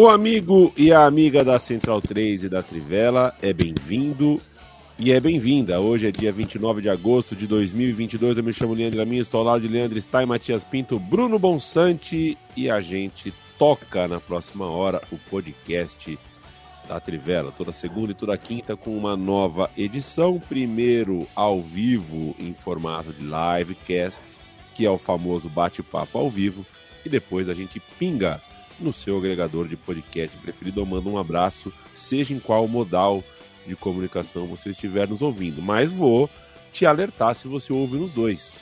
O amigo e a amiga da Central 3 e da Trivela é bem-vindo e é bem-vinda. Hoje é dia 29 de agosto de 2022. Eu me chamo Leandro Amin, estou ao lado de Leandro Stein, Matias Pinto, Bruno Bonsante e a gente toca na próxima hora o podcast da Trivela, toda segunda e toda quinta com uma nova edição. Primeiro ao vivo em formato de livecast, que é o famoso bate-papo ao vivo, e depois a gente pinga no seu agregador de podcast preferido. Eu mando um abraço, seja em qual modal de comunicação você estiver nos ouvindo. Mas vou te alertar se você ouve nos dois.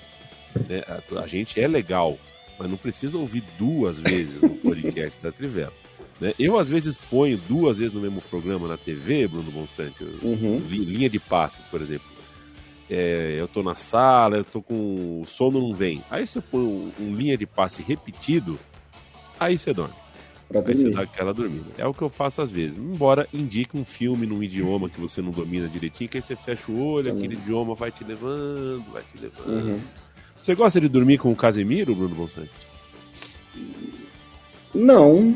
Né? A, a, gente é legal, mas não precisa ouvir duas vezes no podcast da Trivela. Né? Eu, às vezes, ponho duas vezes no mesmo programa na TV, Bruno Bonsante, uhum. linha de passe, por exemplo. É, eu tô na sala, eu tô com. O sono não vem. Aí você põe um, um linha de passe repetido, aí você dorme. Pra Aí você dá aquela dormida. É o que eu faço às vezes. Embora indique um filme num idioma que você não domina direitinho, que aí você fecha o olho, aquele idioma vai te levando, vai te levando. Uhum. Você gosta de dormir com o Casemiro, Bruno Bonsante? Não.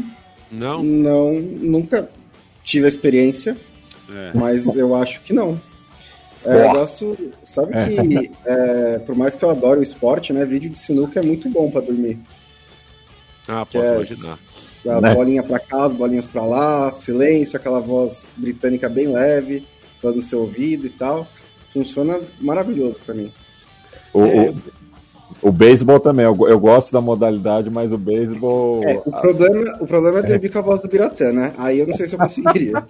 Não? Não, nunca tive a experiência, é. mas eu acho que não. É, eu gosto, sabe que é, por mais que eu adore o esporte, né, vídeo de sinuca é muito bom para dormir. Ah, posso é, imaginar a né? bolinha para cá, as bolinhas para lá, silêncio, aquela voz britânica bem leve, falando no seu ouvido e tal. Funciona maravilhoso para mim. O, é, o, o beisebol também, eu, eu, gosto da modalidade, mas o beisebol. É, o, problema, o problema é dormir com a voz do Biratã, né? Aí eu não sei se eu conseguiria.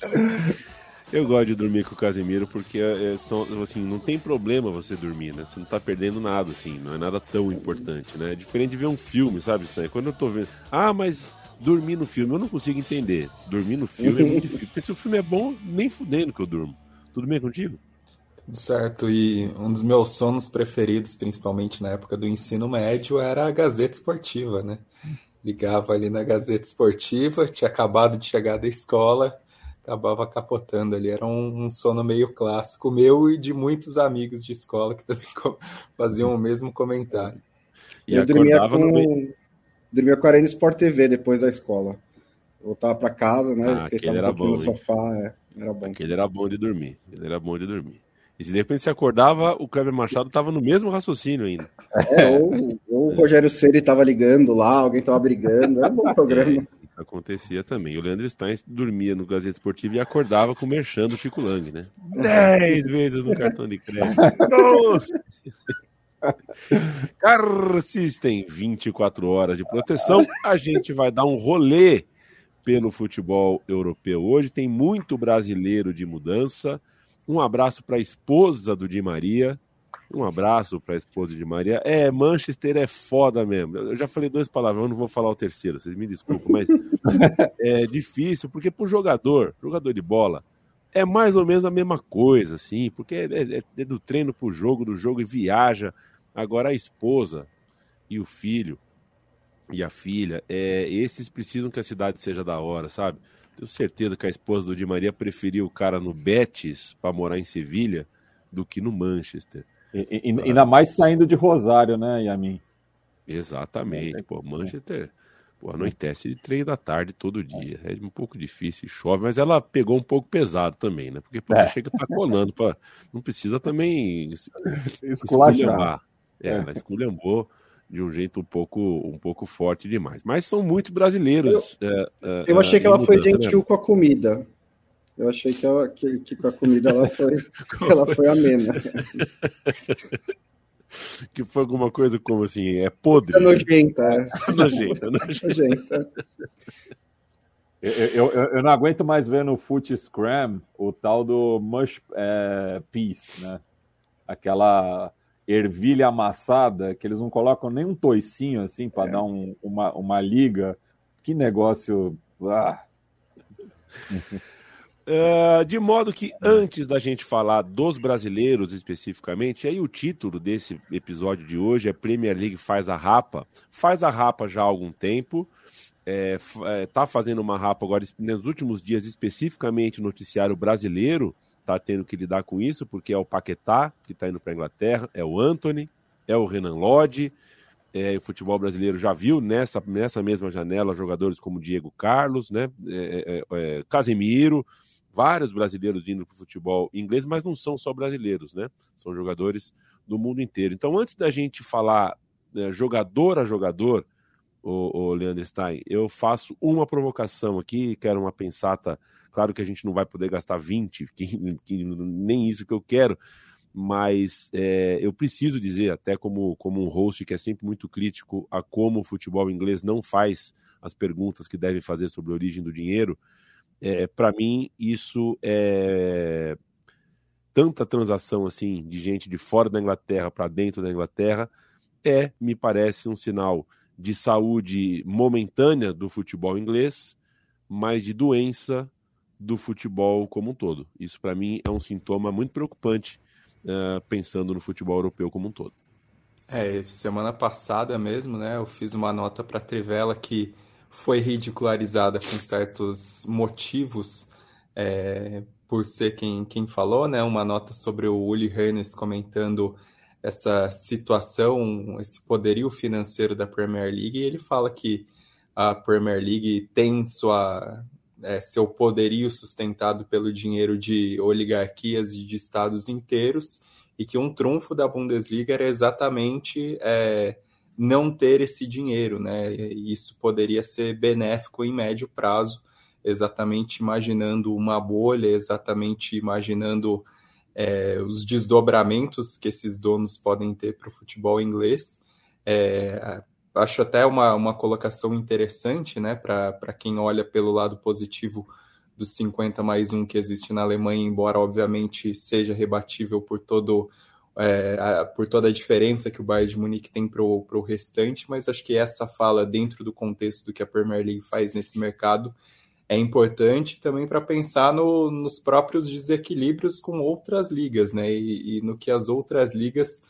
Eu gosto de dormir com o Casemiro porque é, são, assim, não tem problema você dormir, né? Você não tá perdendo nada, assim, não é nada tão importante, né? É diferente de ver um filme, sabe, Stan? Quando eu tô vendo. Ah, mas dormir no filme, eu não consigo entender. Dormir no filme é muito difícil. Porque se o filme é bom, nem fudendo que eu durmo. Tudo bem contigo? Tudo certo. E um dos meus sonos preferidos, principalmente na época do ensino médio, era a Gazeta Esportiva, né? Ligava ali na Gazeta Esportiva, tinha acabado de chegar da escola, acabava capotando ali. Era um, um, sono meio clássico meu e de muitos amigos de escola que também faziam o mesmo comentário. E eu dormia com, no... dormia com a Arena Sport TV depois da escola. Voltava para casa, né? Ah, aquele era bom, no sofá, é, era bom. Aquele era bom de dormir. Ele era bom de dormir. E se de repente você acordava, o Kleber Machado estava no mesmo raciocínio ainda. É, ou, ou o Rogério Ceni estava ligando lá, alguém estava brigando. Era um bom programa. É, Acontecia também. O Leandro Stein dormia no Gazeta Esportiva e acordava com o merchan do Chico Lang, né? Dez vezes no cartão de crédito. Car System, 24 horas de proteção. A gente vai dar um rolê pelo futebol europeu hoje. Tem muito brasileiro de mudança. Um abraço para a esposa do Di Maria, um abraço para a esposa de Maria. É, Manchester é foda mesmo. Eu já falei dois palavras, eu não vou falar o terceiro, vocês me desculpem, mas é difícil, porque pro jogador, jogador de bola, é mais ou menos a mesma coisa, assim, porque é, é, é do treino pro jogo, do jogo e viaja. Agora a esposa e o filho e a filha, é, esses precisam que a cidade seja da hora, sabe? Tenho certeza que a esposa do Di Maria preferiu o cara no Betis para morar em Sevilha do que no Manchester. E, e, ainda mais saindo de Rosário, né, Yamin? Exatamente. Pô, Manchester pô, anoitece de três da tarde todo dia. É um pouco difícil, chove, mas ela pegou um pouco pesado também, né? Porque pô, é. chega tá colando, pô, não precisa também esculhambar. É, é, ela esculhambou de um jeito um pouco, um pouco forte demais. Mas são muitos brasileiros. Eu, é, é eu achei que ela foi né? gentil né? com a comida. Eu achei que, ela, que, que com a comida ela foi, ela foi amena. que foi alguma coisa como assim, é podre. É nojenta. É, é nojenta, nojenta. nojenta. Eu, eu, eu, não aguento mais ver no Foot Scram o tal do Mush é, Piece, né? Aquela ervilha amassada que eles não colocam nem um toicinho assim para é. dar um, uma, uma liga. Que negócio. Ah. Uh, de modo que antes da gente falar dos brasileiros especificamente, aí o título desse episódio de hoje é Premier League faz a rapa. Faz a rapa já há algum tempo é, tá fazendo uma rapa agora nos últimos dias, especificamente o noticiário brasileiro está tendo que lidar com isso, porque é o Paquetá que está indo para a Inglaterra, é o Anthony, é o Renan Lodge, é, o futebol brasileiro já viu nessa, nessa mesma janela jogadores como Diego Carlos, né, é, é Casemiro, vários brasileiros indo para o futebol inglês, mas não são só brasileiros, né? São jogadores do mundo inteiro. Então, antes da gente falar né, jogador a jogador, o, o Leandro Stein, eu faço uma provocação aqui, quero uma pensata. Claro que a gente não vai poder gastar 20, que, que nem isso que eu quero, mas é, eu preciso dizer, até como, como um host que é sempre muito crítico a como o futebol inglês não faz as perguntas que deve fazer sobre a origem do dinheiro, é, para mim isso é tanta transação assim de gente de fora da Inglaterra para dentro da Inglaterra é, me parece, um sinal de saúde momentânea do futebol inglês, mas de doença do futebol como um todo. Isso, para mim, é um sintoma muito preocupante, uh, pensando no futebol europeu como um todo. É, semana passada mesmo, né, eu fiz uma nota para Trivela que foi ridicularizada com certos motivos é, por ser quem, quem falou, né, uma nota sobre o Uli Hoeneß comentando essa situação, esse poderio financeiro da Premier League, e ele fala que a Premier League tem sua, é, seu poderio sustentado pelo dinheiro de oligarquias e de estados inteiros, e que um trunfo da Bundesliga era exatamente é, não ter esse dinheiro, né? E isso poderia ser benéfico em médio prazo, exatamente imaginando uma bolha, exatamente imaginando é, os desdobramentos que esses donos podem ter para o futebol inglês. É, acho até uma, uma colocação interessante né, para quem olha pelo lado positivo dos 50 mais 1 que existe na Alemanha, embora obviamente seja rebatível por todo é, a, por toda a diferença que o Bayern de Munique tem para o restante, mas acho que essa fala dentro do contexto do que a Premier League faz nesse mercado é importante também para pensar no, nos próprios desequilíbrios com outras ligas, né? E, e no que as outras ligas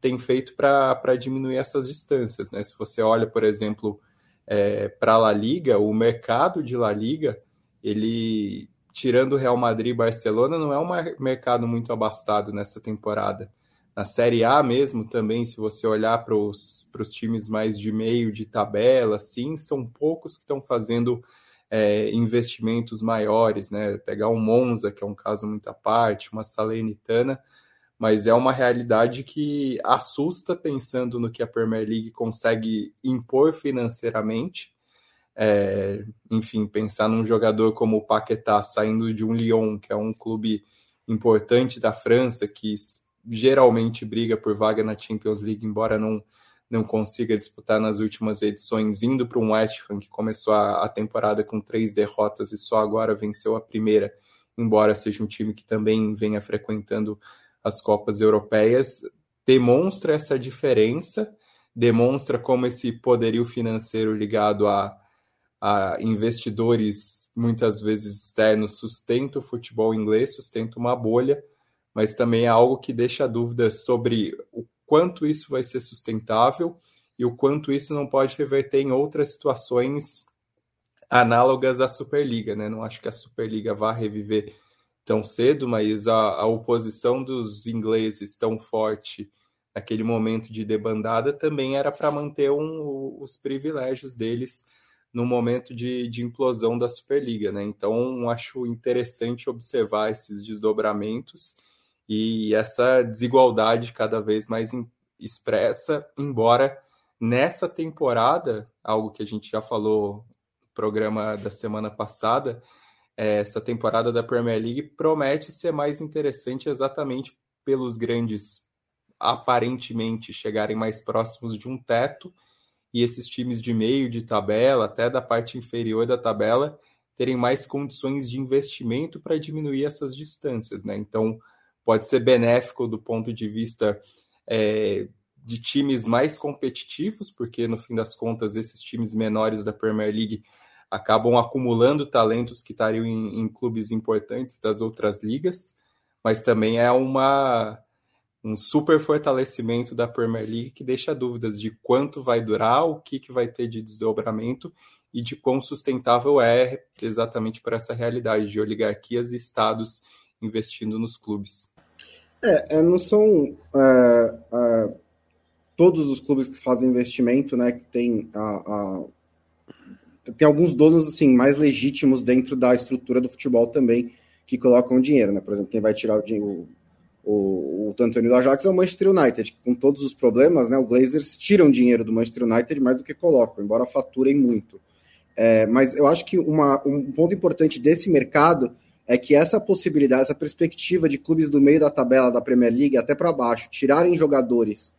têm feito para diminuir essas distâncias, né? Se você olha, por exemplo, é, para a La Liga, o mercado de La Liga, ele, tirando Real Madrid e Barcelona, não é um mercado muito abastado nessa temporada. Na Série A mesmo, também, se você olhar para os times mais de meio de tabela, sim, são poucos que estão fazendo é, investimentos maiores, né? Pegar um Monza, que é um caso muito à parte, uma Salernitana, mas é uma realidade que assusta pensando no que a Premier League consegue impor financeiramente. É, enfim, pensar num jogador como o Paquetá saindo de um Lyon, que é um clube importante da França, que geralmente briga por vaga na Champions League, embora não não consiga disputar nas últimas edições, indo para um West Ham que começou a, a, temporada com três derrotas e só agora venceu a primeira, embora seja um time que também venha frequentando as Copas Europeias, demonstra essa diferença, demonstra como esse poderio financeiro ligado a, a investidores muitas vezes externos sustenta o futebol inglês, sustenta uma bolha, mas também é algo que deixa dúvidas sobre o quanto isso vai ser sustentável e o quanto isso não pode reverter em outras situações análogas à Superliga, né? Não acho que a Superliga vá reviver tão cedo, mas a, a oposição dos ingleses tão forte naquele momento de debandada também era para manter um, os privilégios deles no momento de, de implosão da Superliga, né? Então acho interessante observar esses desdobramentos e essa desigualdade cada vez mais expressa, embora nessa temporada, algo que a gente já falou no programa da semana passada, é, essa temporada da Premier League promete ser mais interessante exatamente pelos grandes aparentemente chegarem mais próximos de um teto e esses times de meio de tabela, até da parte inferior da tabela, terem mais condições de investimento para diminuir essas distâncias, né? Então, pode ser benéfico do ponto de vista é, de times mais competitivos, porque no fim das contas, esses times menores da Premier League acabam acumulando talentos que estariam em, em clubes importantes das outras ligas, mas também é uma um super fortalecimento da Premier League que deixa dúvidas de quanto vai durar, o que, que vai ter de desdobramento e de quão sustentável é exatamente para essa realidade de oligarquias e estados investindo nos clubes. É, é não são é, é, todos os clubes que fazem investimento, né, que tem a, a, tem alguns donos assim mais legítimos dentro da estrutura do futebol também que colocam dinheiro, né? Por exemplo, quem vai tirar o o, o Antônio do Ajax é o Manchester United, com todos os problemas, né? O Glazers tiram dinheiro do Manchester United mais do que colocam, embora faturem muito. É, mas eu acho que uma, um ponto importante desse mercado é que essa possibilidade, essa perspectiva de clubes do meio da tabela da Premier League até para baixo tirarem jogadores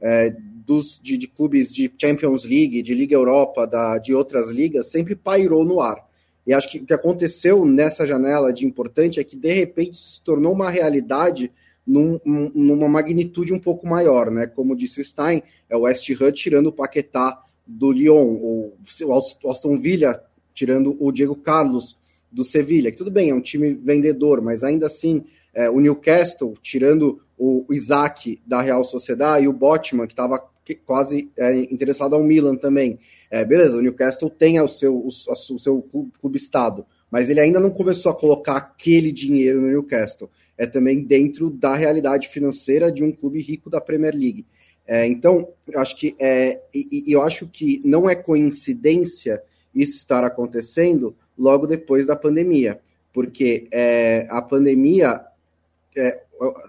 é, dos, de, de, clubes de Champions League, de Liga Europa, da, de outras ligas, sempre pairou no ar. E acho que o que aconteceu nessa janela de importante é que, de repente, se tornou uma realidade num, numa magnitude um pouco maior, né? Como disse o Stein, é o West Ham tirando o Paquetá do Lyon, o Aston Villa tirando o Diego Carlos do Sevilha, que tudo bem, é um time vendedor, mas ainda assim, é, o Newcastle tirando o Isaac da Real Sociedade e o Botman, que estava quase é, interessado ao Milan também. É, beleza, o Newcastle tem o seu, o, o seu clube estado, mas ele ainda não começou a colocar aquele dinheiro no Newcastle. É também dentro da realidade financeira de um clube rico da Premier League. É, então, acho que é, e, e eu acho que não é coincidência isso estar acontecendo logo depois da pandemia, porque é, a pandemia, é,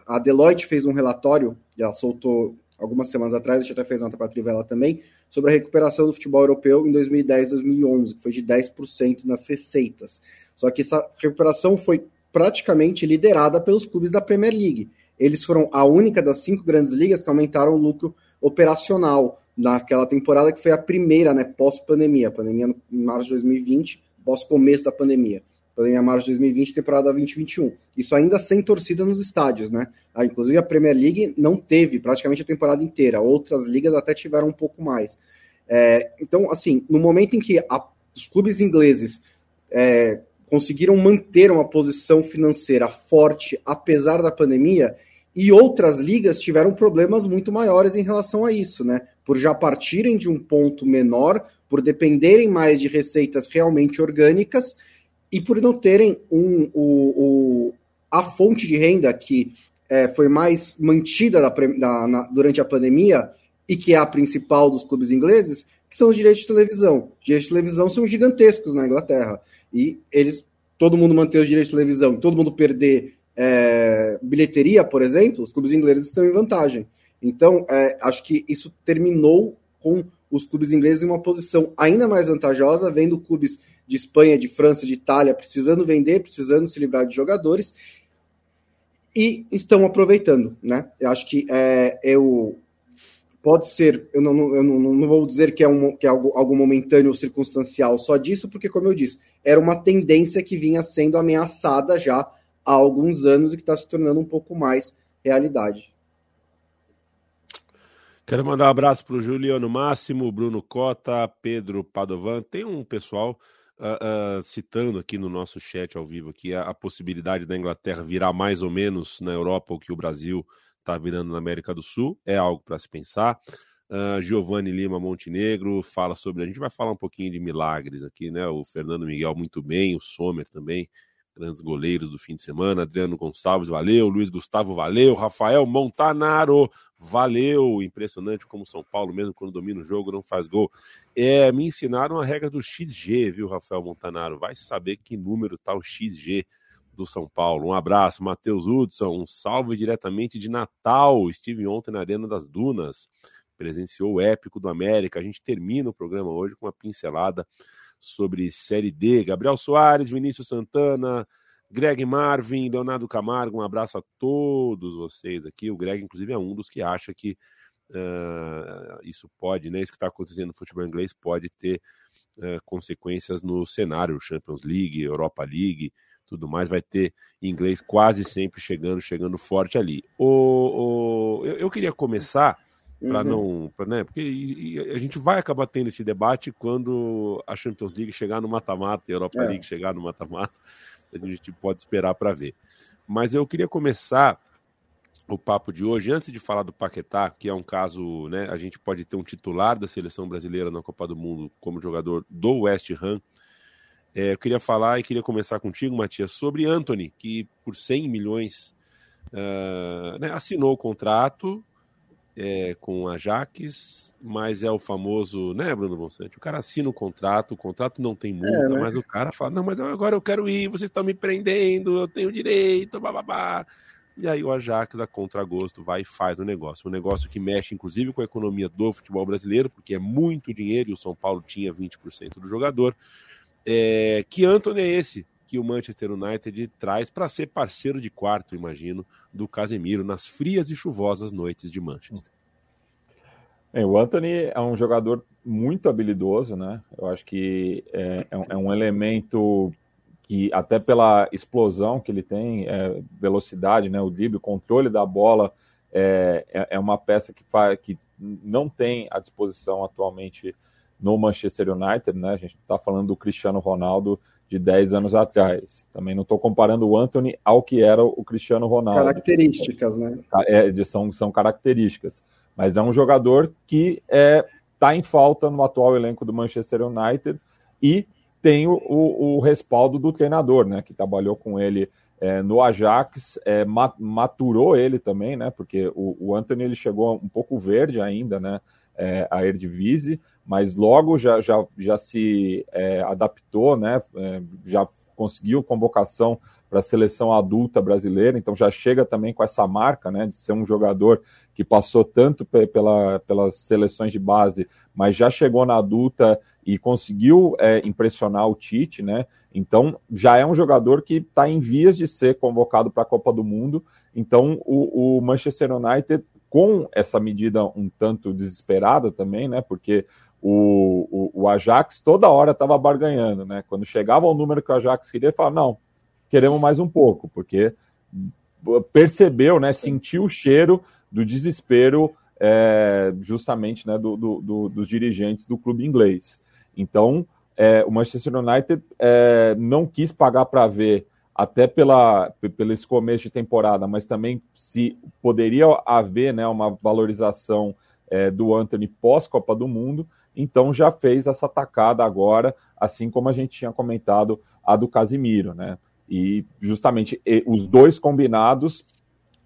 a Deloitte fez um relatório, ela soltou algumas semanas atrás, a gente até fez nota para a Trivela também, sobre a recuperação do futebol europeu em 2010 2011, que foi de 10% nas receitas. Só que essa recuperação foi praticamente liderada pelos clubes da Premier League. Eles foram a única das cinco grandes ligas que aumentaram o lucro operacional naquela temporada que foi a primeira, né, pós-pandemia, pandemia em março de 2020, pós-começo da pandemia pandemia março de 2020, temporada 2021. Isso ainda sem torcida nos estádios, né? Ah, inclusive a Premier League não teve praticamente a temporada inteira, outras ligas até tiveram um pouco mais. É, então, assim, no momento em que a, os clubes ingleses é, conseguiram manter uma posição financeira forte apesar da pandemia, e outras ligas tiveram problemas muito maiores em relação a isso, né? Por já partirem de um ponto menor, por dependerem mais de receitas realmente orgânicas e por não terem um, o, o a fonte de renda que é, foi mais mantida da, da, na, durante a pandemia e que é a principal dos clubes ingleses, que são os direitos de televisão. Os direitos de televisão são gigantescos na Inglaterra. E eles, todo mundo manter os direitos de televisão, todo mundo perder é, bilheteria, por exemplo, os clubes ingleses estão em vantagem. Então, é, acho que isso terminou com os clubes ingleses em uma posição ainda mais vantajosa, vendo clubes de Espanha, de França, de Itália, precisando vender, precisando se livrar de jogadores e estão aproveitando, né? Eu acho que é, eu pode ser, eu não, eu não, não vou dizer que é, um, que é algo, algo momentâneo ou circunstancial só disso, porque, como eu disse, era uma tendência que vinha sendo ameaçada já há alguns anos e que está se tornando um pouco mais realidade. Quero mandar um abraço para o Juliano Máximo, Bruno Cota, Pedro Padovan. Tem um pessoal uh, uh, citando aqui no nosso chat ao vivo aqui a, a, possibilidade da Inglaterra virar mais ou menos na Europa o que o Brasil está virando na América do Sul, é algo para se pensar. Uh, Giovanni Lima Montenegro fala sobre. A gente vai falar um pouquinho de milagres aqui, né? O Fernando Miguel muito bem, o Sommer também, grandes goleiros do fim de semana. Adriano Gonçalves, valeu. Luiz Gustavo, valeu. Rafael Montanaro, valeu. Impressionante como São Paulo, mesmo quando domina o jogo, não faz gol. É, me ensinaram a regra do XG, viu, Rafael Montanaro? Vai saber que número tá o XG do São Paulo. Um abraço, Matheus Hudson. Um salve diretamente de Natal. Estive ontem na Arena das Dunas. Presenciou o épico do América. A gente termina o programa hoje com uma pincelada sobre Série D. Gabriel Soares, Vinícius Santana, Greg Marvin, Leonardo Camargo, um abraço a todos vocês aqui. O Greg, inclusive, é um dos que acha que uh, isso pode, né? Isso que está acontecendo no futebol inglês pode ter é, consequências no cenário, Champions League, Europa League, tudo mais, vai ter inglês quase sempre chegando, chegando forte ali. O, o eu, eu queria começar para uhum. não, pra, né? Porque e, e a gente vai acabar tendo esse debate quando a Champions League chegar no mata-mata, a Europa é. League chegar no mata-mata, a gente pode esperar para ver. Mas eu queria começar o papo de hoje, antes de falar do Paquetá, que é um caso, né, a gente pode ter um titular da seleção brasileira na Copa do Mundo como jogador do West Ham. É, eu queria falar e queria começar contigo, Matias, sobre Anthony, que por 100 milhões uh, né, assinou o contrato é, com a Jaques, mas é o famoso, né, Bruno Bonsante? O cara assina o contrato, o contrato não tem multa, é, né? mas o cara fala: não, mas agora eu quero ir, vocês estão me prendendo, eu tenho direito, babá. E aí o Ajax, a contragosto, vai e faz o negócio. Um negócio que mexe, inclusive, com a economia do futebol brasileiro, porque é muito dinheiro e o São Paulo tinha 20% do jogador. É... Que Anthony é esse que o Manchester United traz para ser parceiro de quarto, imagino, do Casemiro nas frias e chuvosas noites de Manchester. É, o Anthony é um jogador muito habilidoso, né? Eu acho que é, é um é elemento que até pela explosão que ele tem, é, velocidade, né, o drible, o controle da bola, é, é, é uma peça que, faz, que não tem à disposição atualmente no Manchester United, né? A gente está falando do Cristiano Ronaldo de 10 anos atrás. Também não estou comparando o Anthony ao que era o Cristiano Ronaldo. Características, né? É, são, são características. Mas é um jogador que está é, tá em falta no atual elenco do Manchester United e tem o, o, o respaldo do treinador, né, que trabalhou com ele é, no Ajax, é, maturou ele também, né, porque o, o Anthony ele chegou um pouco verde ainda, né, é, a Eredivisie, mas logo já, já, já se é, adaptou, né, é, já conseguiu convocação para a seleção adulta brasileira, então já chega também com essa marca, né, de ser um jogador que passou tanto pela, pelas seleções de base, mas já chegou na adulta e conseguiu é, impressionar o Tite, né? Então já é um jogador que está em vias de ser convocado para a Copa do Mundo. Então o, o, Manchester United, com essa medida um tanto desesperada também, né? Porque o, o, o Ajax toda hora estava barganhando, né? Quando chegava o número que o Ajax queria, ele falava, não, queremos mais um pouco, porque percebeu, né? Sentiu o cheiro do desespero é, justamente né, do, do, do, dos dirigentes do clube inglês. Então, é, o Manchester United é, não quis pagar para ver, até pela, pelo esse começo de temporada, mas também se poderia haver né, uma valorização é, do Anthony pós-Copa do Mundo, então já fez essa tacada agora, assim como a gente tinha comentado a do Casimiro, né? E justamente os dois combinados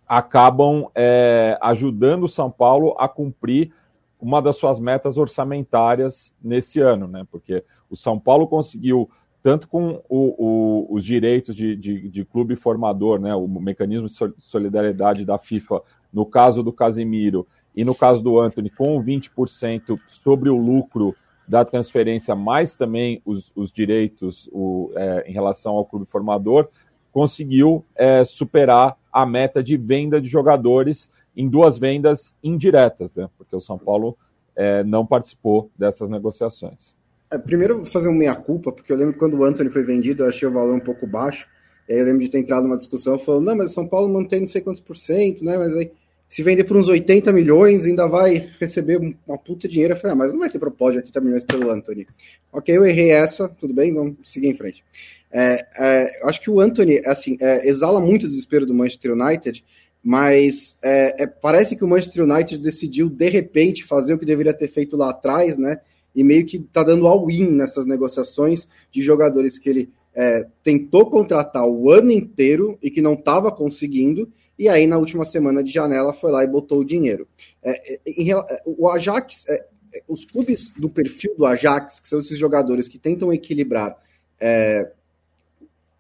acabam é, ajudando o São Paulo a cumprir uma das suas metas orçamentárias nesse ano, né? Porque o São Paulo conseguiu, tanto com o, o, os direitos de, de, de, clube formador, né? O mecanismo de solidariedade da FIFA, no caso do Casemiro e no caso do Anthony, com 20% sobre o lucro da transferência, mais também os, os direitos o, é, em relação ao clube formador, conseguiu é, superar a meta de venda de jogadores em duas vendas indiretas, né? Porque o São Paulo é, não participou dessas negociações. É, primeiro, fazer um meia-culpa, porque eu lembro que quando o Anthony foi vendido, eu achei o valor um pouco baixo. E aí eu lembro de ter entrado numa discussão falando, não, mas o São Paulo mantém não sei quantos por cento, né? Mas aí, se vender por uns 80 milhões, ainda vai receber uma puta dinheiro. Eu falei, ah, mas não vai ter propósito de 80 milhões pelo Anthony. Ok, eu errei essa, tudo bem, vamos seguir em frente. É, é, acho que o Anthony, assim, é, exala muito o desespero do Manchester United, mas é, é, parece que o Manchester United decidiu de repente fazer o que deveria ter feito lá atrás, né? E meio que tá dando all-in nessas negociações de jogadores que ele é, tentou contratar o ano inteiro e que não estava conseguindo, e aí na última semana de janela foi lá e botou o dinheiro. É, é em, o Ajax, é, os clubes do perfil do Ajax, que são esses jogadores que tentam equilibrar é,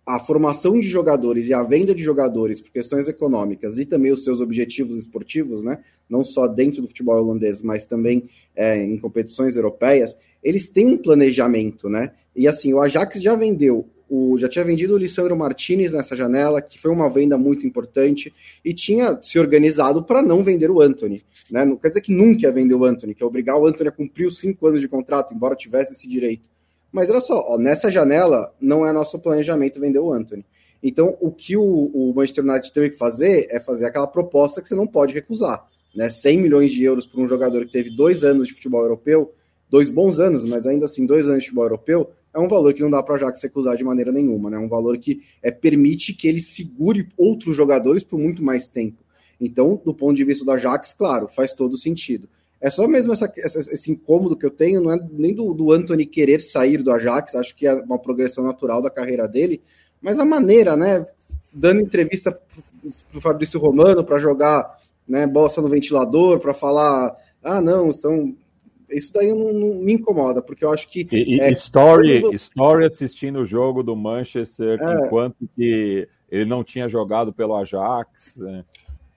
a formação de jogadores e a venda de jogadores por questões econômicas e também os seus objetivos esportivos, né, não só dentro do futebol holandês, mas também é, em competições europeias, eles têm um planejamento, né? E assim, o Ajax já vendeu, o, já tinha vendido o Lissandro Martinez nessa janela, que foi uma venda muito importante, e tinha se organizado para não vender o Anthony. Né? Não quer dizer que nunca ia vender o Anthony, que é obrigar o Anthony a cumprir os cinco anos de contrato, embora tivesse esse direito Mas olha só, ó, nessa janela não é nosso planejamento vender o Anthony. Então, o que o, o Manchester United teve que fazer é fazer aquela proposta que você não pode recusar. Né? 100 milhões de euros por um jogador que teve dois anos de futebol europeu, dois bons anos, mas ainda assim dois anos de futebol europeu, é um valor que não dá para o Ajax recusar de maneira nenhuma. Né? É um valor que é, permite que ele segure outros jogadores por muito mais tempo. Então, do ponto de vista do Ajax, claro, faz todo sentido. É só mesmo essa, esse incômodo que eu tenho, não é nem do, do Anthony querer sair do Ajax, acho que é uma progressão natural da carreira dele, mas a maneira, né? Dando entrevista para o Fabrício Romano para jogar né, bossa no ventilador, para falar, ah, não, são. Isso daí não, não, me incomoda, porque eu acho que. E, é, story, story assistindo o jogo do Manchester é, enquanto que ele não tinha jogado pelo Ajax. É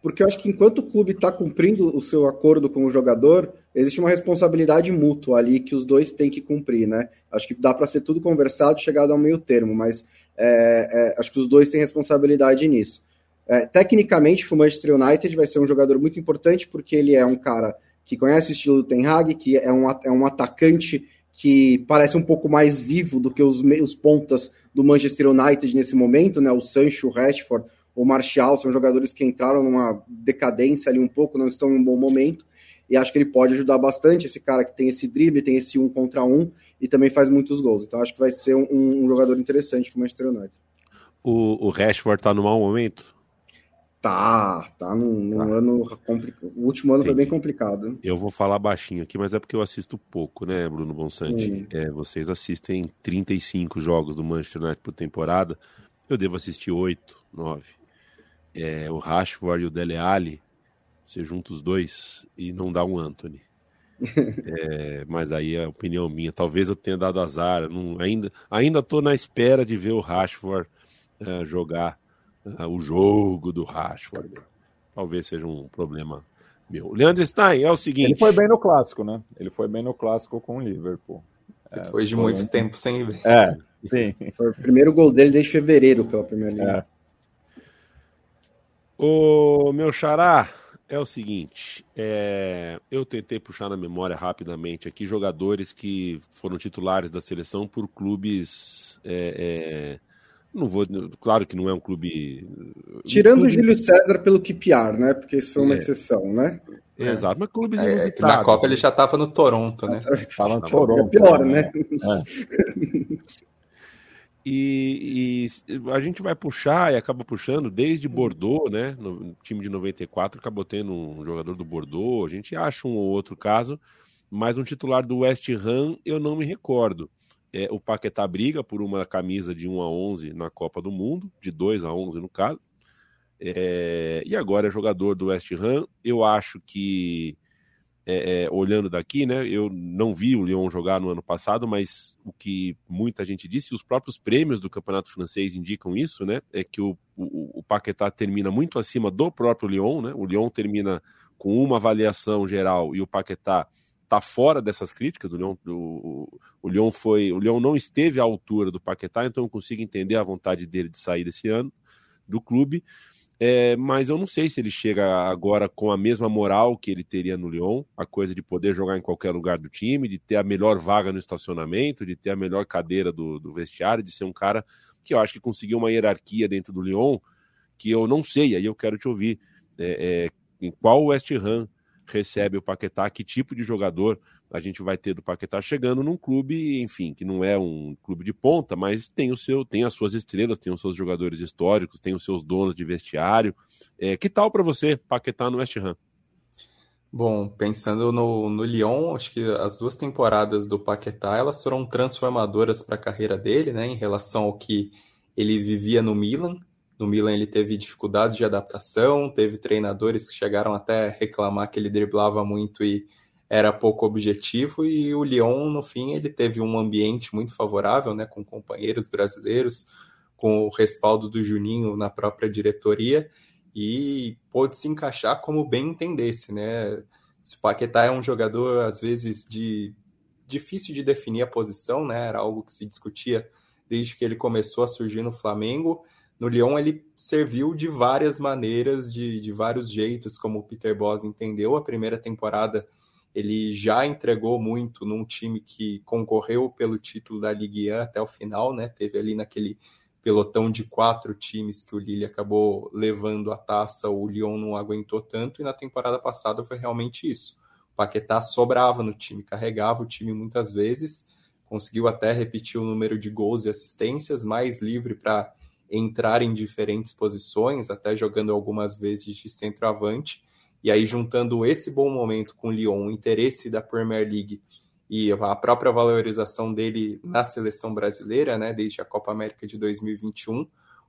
porque eu acho que enquanto o clube está cumprindo o seu acordo com o jogador, existe uma responsabilidade mútua ali que os dois têm que cumprir, né? Acho que dá para ser tudo conversado, chegado ao meio termo, mas é, é, acho que os dois têm responsabilidade nisso. É, tecnicamente, o Manchester United vai ser um jogador muito importante porque ele é um cara que conhece o estilo do Ten Hag, que é um, é um atacante que parece um pouco mais vivo do que os, os pontas do Manchester United nesse momento, né? O Sancho, o Rashford, o Martial são jogadores que entraram numa decadência ali um pouco, não estão em um bom momento, e acho que ele pode ajudar bastante esse cara que tem esse drible, tem esse um contra um e também faz muitos gols. Então acho que vai ser um, um jogador interessante para o Manchester United. O, o Rashford tá no mau momento? Tá, tá num, num tá. ano complicado. O último ano Entendi. foi bem complicado. Eu vou falar baixinho aqui, mas é porque eu assisto pouco, né, Bruno Bonsante? É, vocês assistem 35 jogos do Manchester United por temporada. Eu devo assistir 8, 9 é, o Rashford e o Dele Alli, você junta os dois e não dá um Anthony. é, mas aí é a opinião minha. Talvez eu tenha dado azar. Não, ainda ainda estou na espera de ver o Rashford uh, jogar uh, o jogo do Rashford. Talvez seja um problema meu. Leandro Stein, é o seguinte. Ele foi bem no clássico, né? Ele foi bem no clássico com o Liverpool. É, Depois de muito tempo sem ver. É, sim. Foi o primeiro gol dele desde fevereiro pela primeira linha. É. O meu xará é o seguinte: é, eu tentei puxar na memória rapidamente aqui jogadores que foram titulares da seleção por clubes. É, é, não vou, claro que não é um clube. Tirando um clube... o Júlio César pelo Kipiar, né? Porque isso foi uma é. exceção, né? Exato, mas clubes é, Na Copa ele já estava no Toronto, né? Estava no Toronto. É pior, né? E, e, a gente vai puxar e acaba puxando desde. Bordeaux, né? No time de 94 acabou tendo um jogador do Bordeaux. A gente acha um ou outro caso, mas um titular do West Ham eu não me recordo. É, o Paquetá briga por uma camisa de 1 a 11 na Copa do Mundo, de 2 a 11 no caso. É, e agora é jogador do West Ham. Eu acho que é, é, olhando daqui, né? Eu não vi o Lyon jogar no ano passado, mas o que muita gente disse, os próprios prêmios do campeonato francês indicam isso, né? É que o, o, o Paquetá termina muito acima do próprio Lyon, né? O Lyon termina com uma avaliação geral e o Paquetá está fora dessas críticas. O Lyon, o, o foi, o Lyon não esteve à altura do Paquetá, então eu consigo entender a vontade dele de sair desse ano do clube. É, mas eu não sei se ele chega agora com a mesma moral que ele teria no Lyon, a coisa de poder jogar em qualquer lugar do time, de ter a melhor vaga no estacionamento, de ter a melhor cadeira do, do vestiário, de ser um cara que eu acho que conseguiu uma hierarquia dentro do Lyon que eu não sei, aí eu quero te ouvir. É, é, em qual West Ham recebe o Paquetá, que tipo de jogador a gente vai ter do Paquetá chegando num clube, enfim, que não é um clube de ponta, mas tem o seu, tem as suas estrelas, tem os seus jogadores históricos, tem os seus donos de vestiário. É, que tal para você, Paquetá no West Ham? Bom, pensando no, no Lyon, acho que as duas temporadas do Paquetá elas foram transformadoras para a carreira dele, né, em relação ao que ele vivia no Milan. No Milan ele teve dificuldades de adaptação, teve treinadores que chegaram até reclamar que ele driblava muito e era pouco objetivo e o Lyon, no fim, ele teve um ambiente muito favorável, né, com companheiros brasileiros, com o respaldo do Juninho na própria diretoria e pôde se encaixar como bem entendesse, né? Se Paquetá é um jogador, às vezes, de difícil de definir a posição, né? Era algo que se discutia desde que ele começou a surgir no Flamengo. No Lyon ele serviu de várias maneiras, de, de vários jeitos, como o Peter Bosz entendeu. A primeira temporada Ele já entregou muito num time que concorreu pelo título da Ligue 1 até o final, né? Teve ali naquele pelotão de quatro times que o Lille acabou levando a taça, o Lyon não aguentou tanto, e na temporada passada foi realmente isso. O Paquetá sobrava no time, carregava o time muitas vezes, conseguiu até repetir o número de gols e assistências, mais livre para entrar em diferentes posições, até jogando algumas vezes de centroavante. E aí, juntando esse bom momento com o Lyon, o interesse da Premier League e a própria valorização dele na seleção brasileira, né, desde a Copa América de 2021.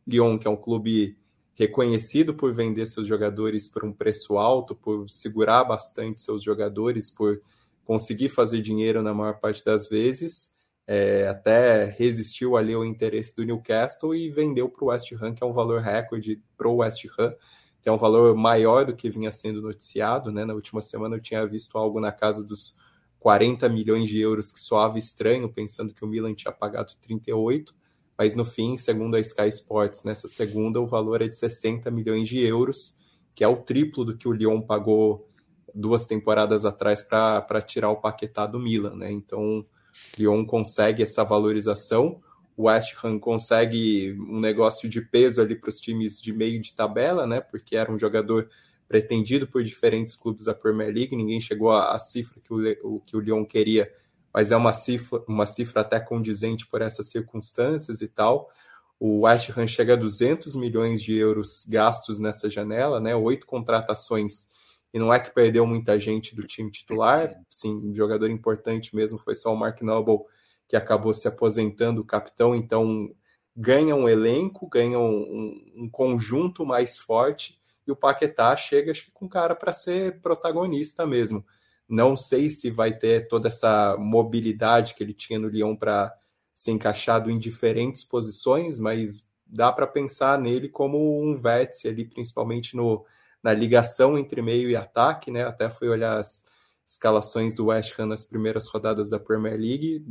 Lyon, que é um clube reconhecido por vender seus jogadores por um preço alto, por segurar bastante seus jogadores, por conseguir fazer dinheiro na maior parte das vezes, é, até resistiu ali ao interesse do Newcastle e vendeu para o West Ham, que é um valor recorde para o West Ham, que é um valor maior do que vinha sendo noticiado. Né? Na última semana eu tinha visto algo na casa dos 40 milhões de euros, que soava estranho, pensando que o Milan tinha pagado 38, mas no fim, segundo a Sky Sports, nessa segunda o valor é de 60 milhões de euros, que é o triplo do que o Lyon pagou duas temporadas atrás para tirar o Paquetá do Milan, né? Então, Lyon consegue essa valorização, o West Ham consegue um negócio de peso ali para os times de meio de tabela, né? Porque era um jogador pretendido por diferentes clubes da Premier League, ninguém chegou à, cifra que o, o, que o Lyon queria, mas é uma cifra, uma cifra até condizente por essas circunstâncias e tal. O West Ham chega a 200 milhões de euros gastos nessa janela, né? Oito contratações e não é que perdeu muita gente do time titular, sim, um jogador importante mesmo foi só o Mark Noble, que acabou se aposentando, o capitão, então ganha um elenco, ganha um, um conjunto mais forte, e o Paquetá chega acho que com cara para ser protagonista mesmo. Não sei se vai ter toda essa mobilidade que ele tinha no Lyon para ser encaixado em diferentes posições, mas dá para pensar nele como um vértice ali, principalmente no na ligação entre meio e ataque, né? Até fui olhar as escalações do West Ham nas primeiras rodadas da Premier League.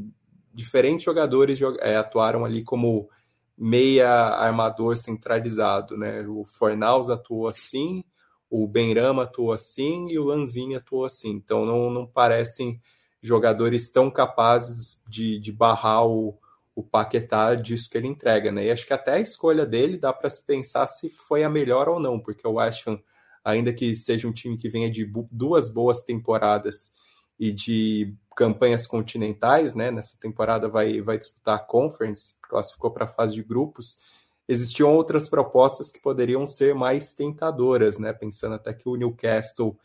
Diferentes jogadores é, atuaram ali como meia armador centralizado, né? O Fornaus atuou assim, o Benrama atuou assim e o Lanzini atuou assim. Então não, não parecem jogadores tão capazes de, de barrar o, o Paquetá disso que ele entrega, né? E acho que até a escolha dele dá para se pensar se foi a melhor ou não, porque o West Ham ainda que seja um time que venha de duas boas temporadas e de campanhas continentais, né? Nessa temporada vai, vai disputar a Conference, classificou para a fase de grupos. Existiam outras propostas que poderiam ser mais tentadoras, né? Pensando até que o Newcastle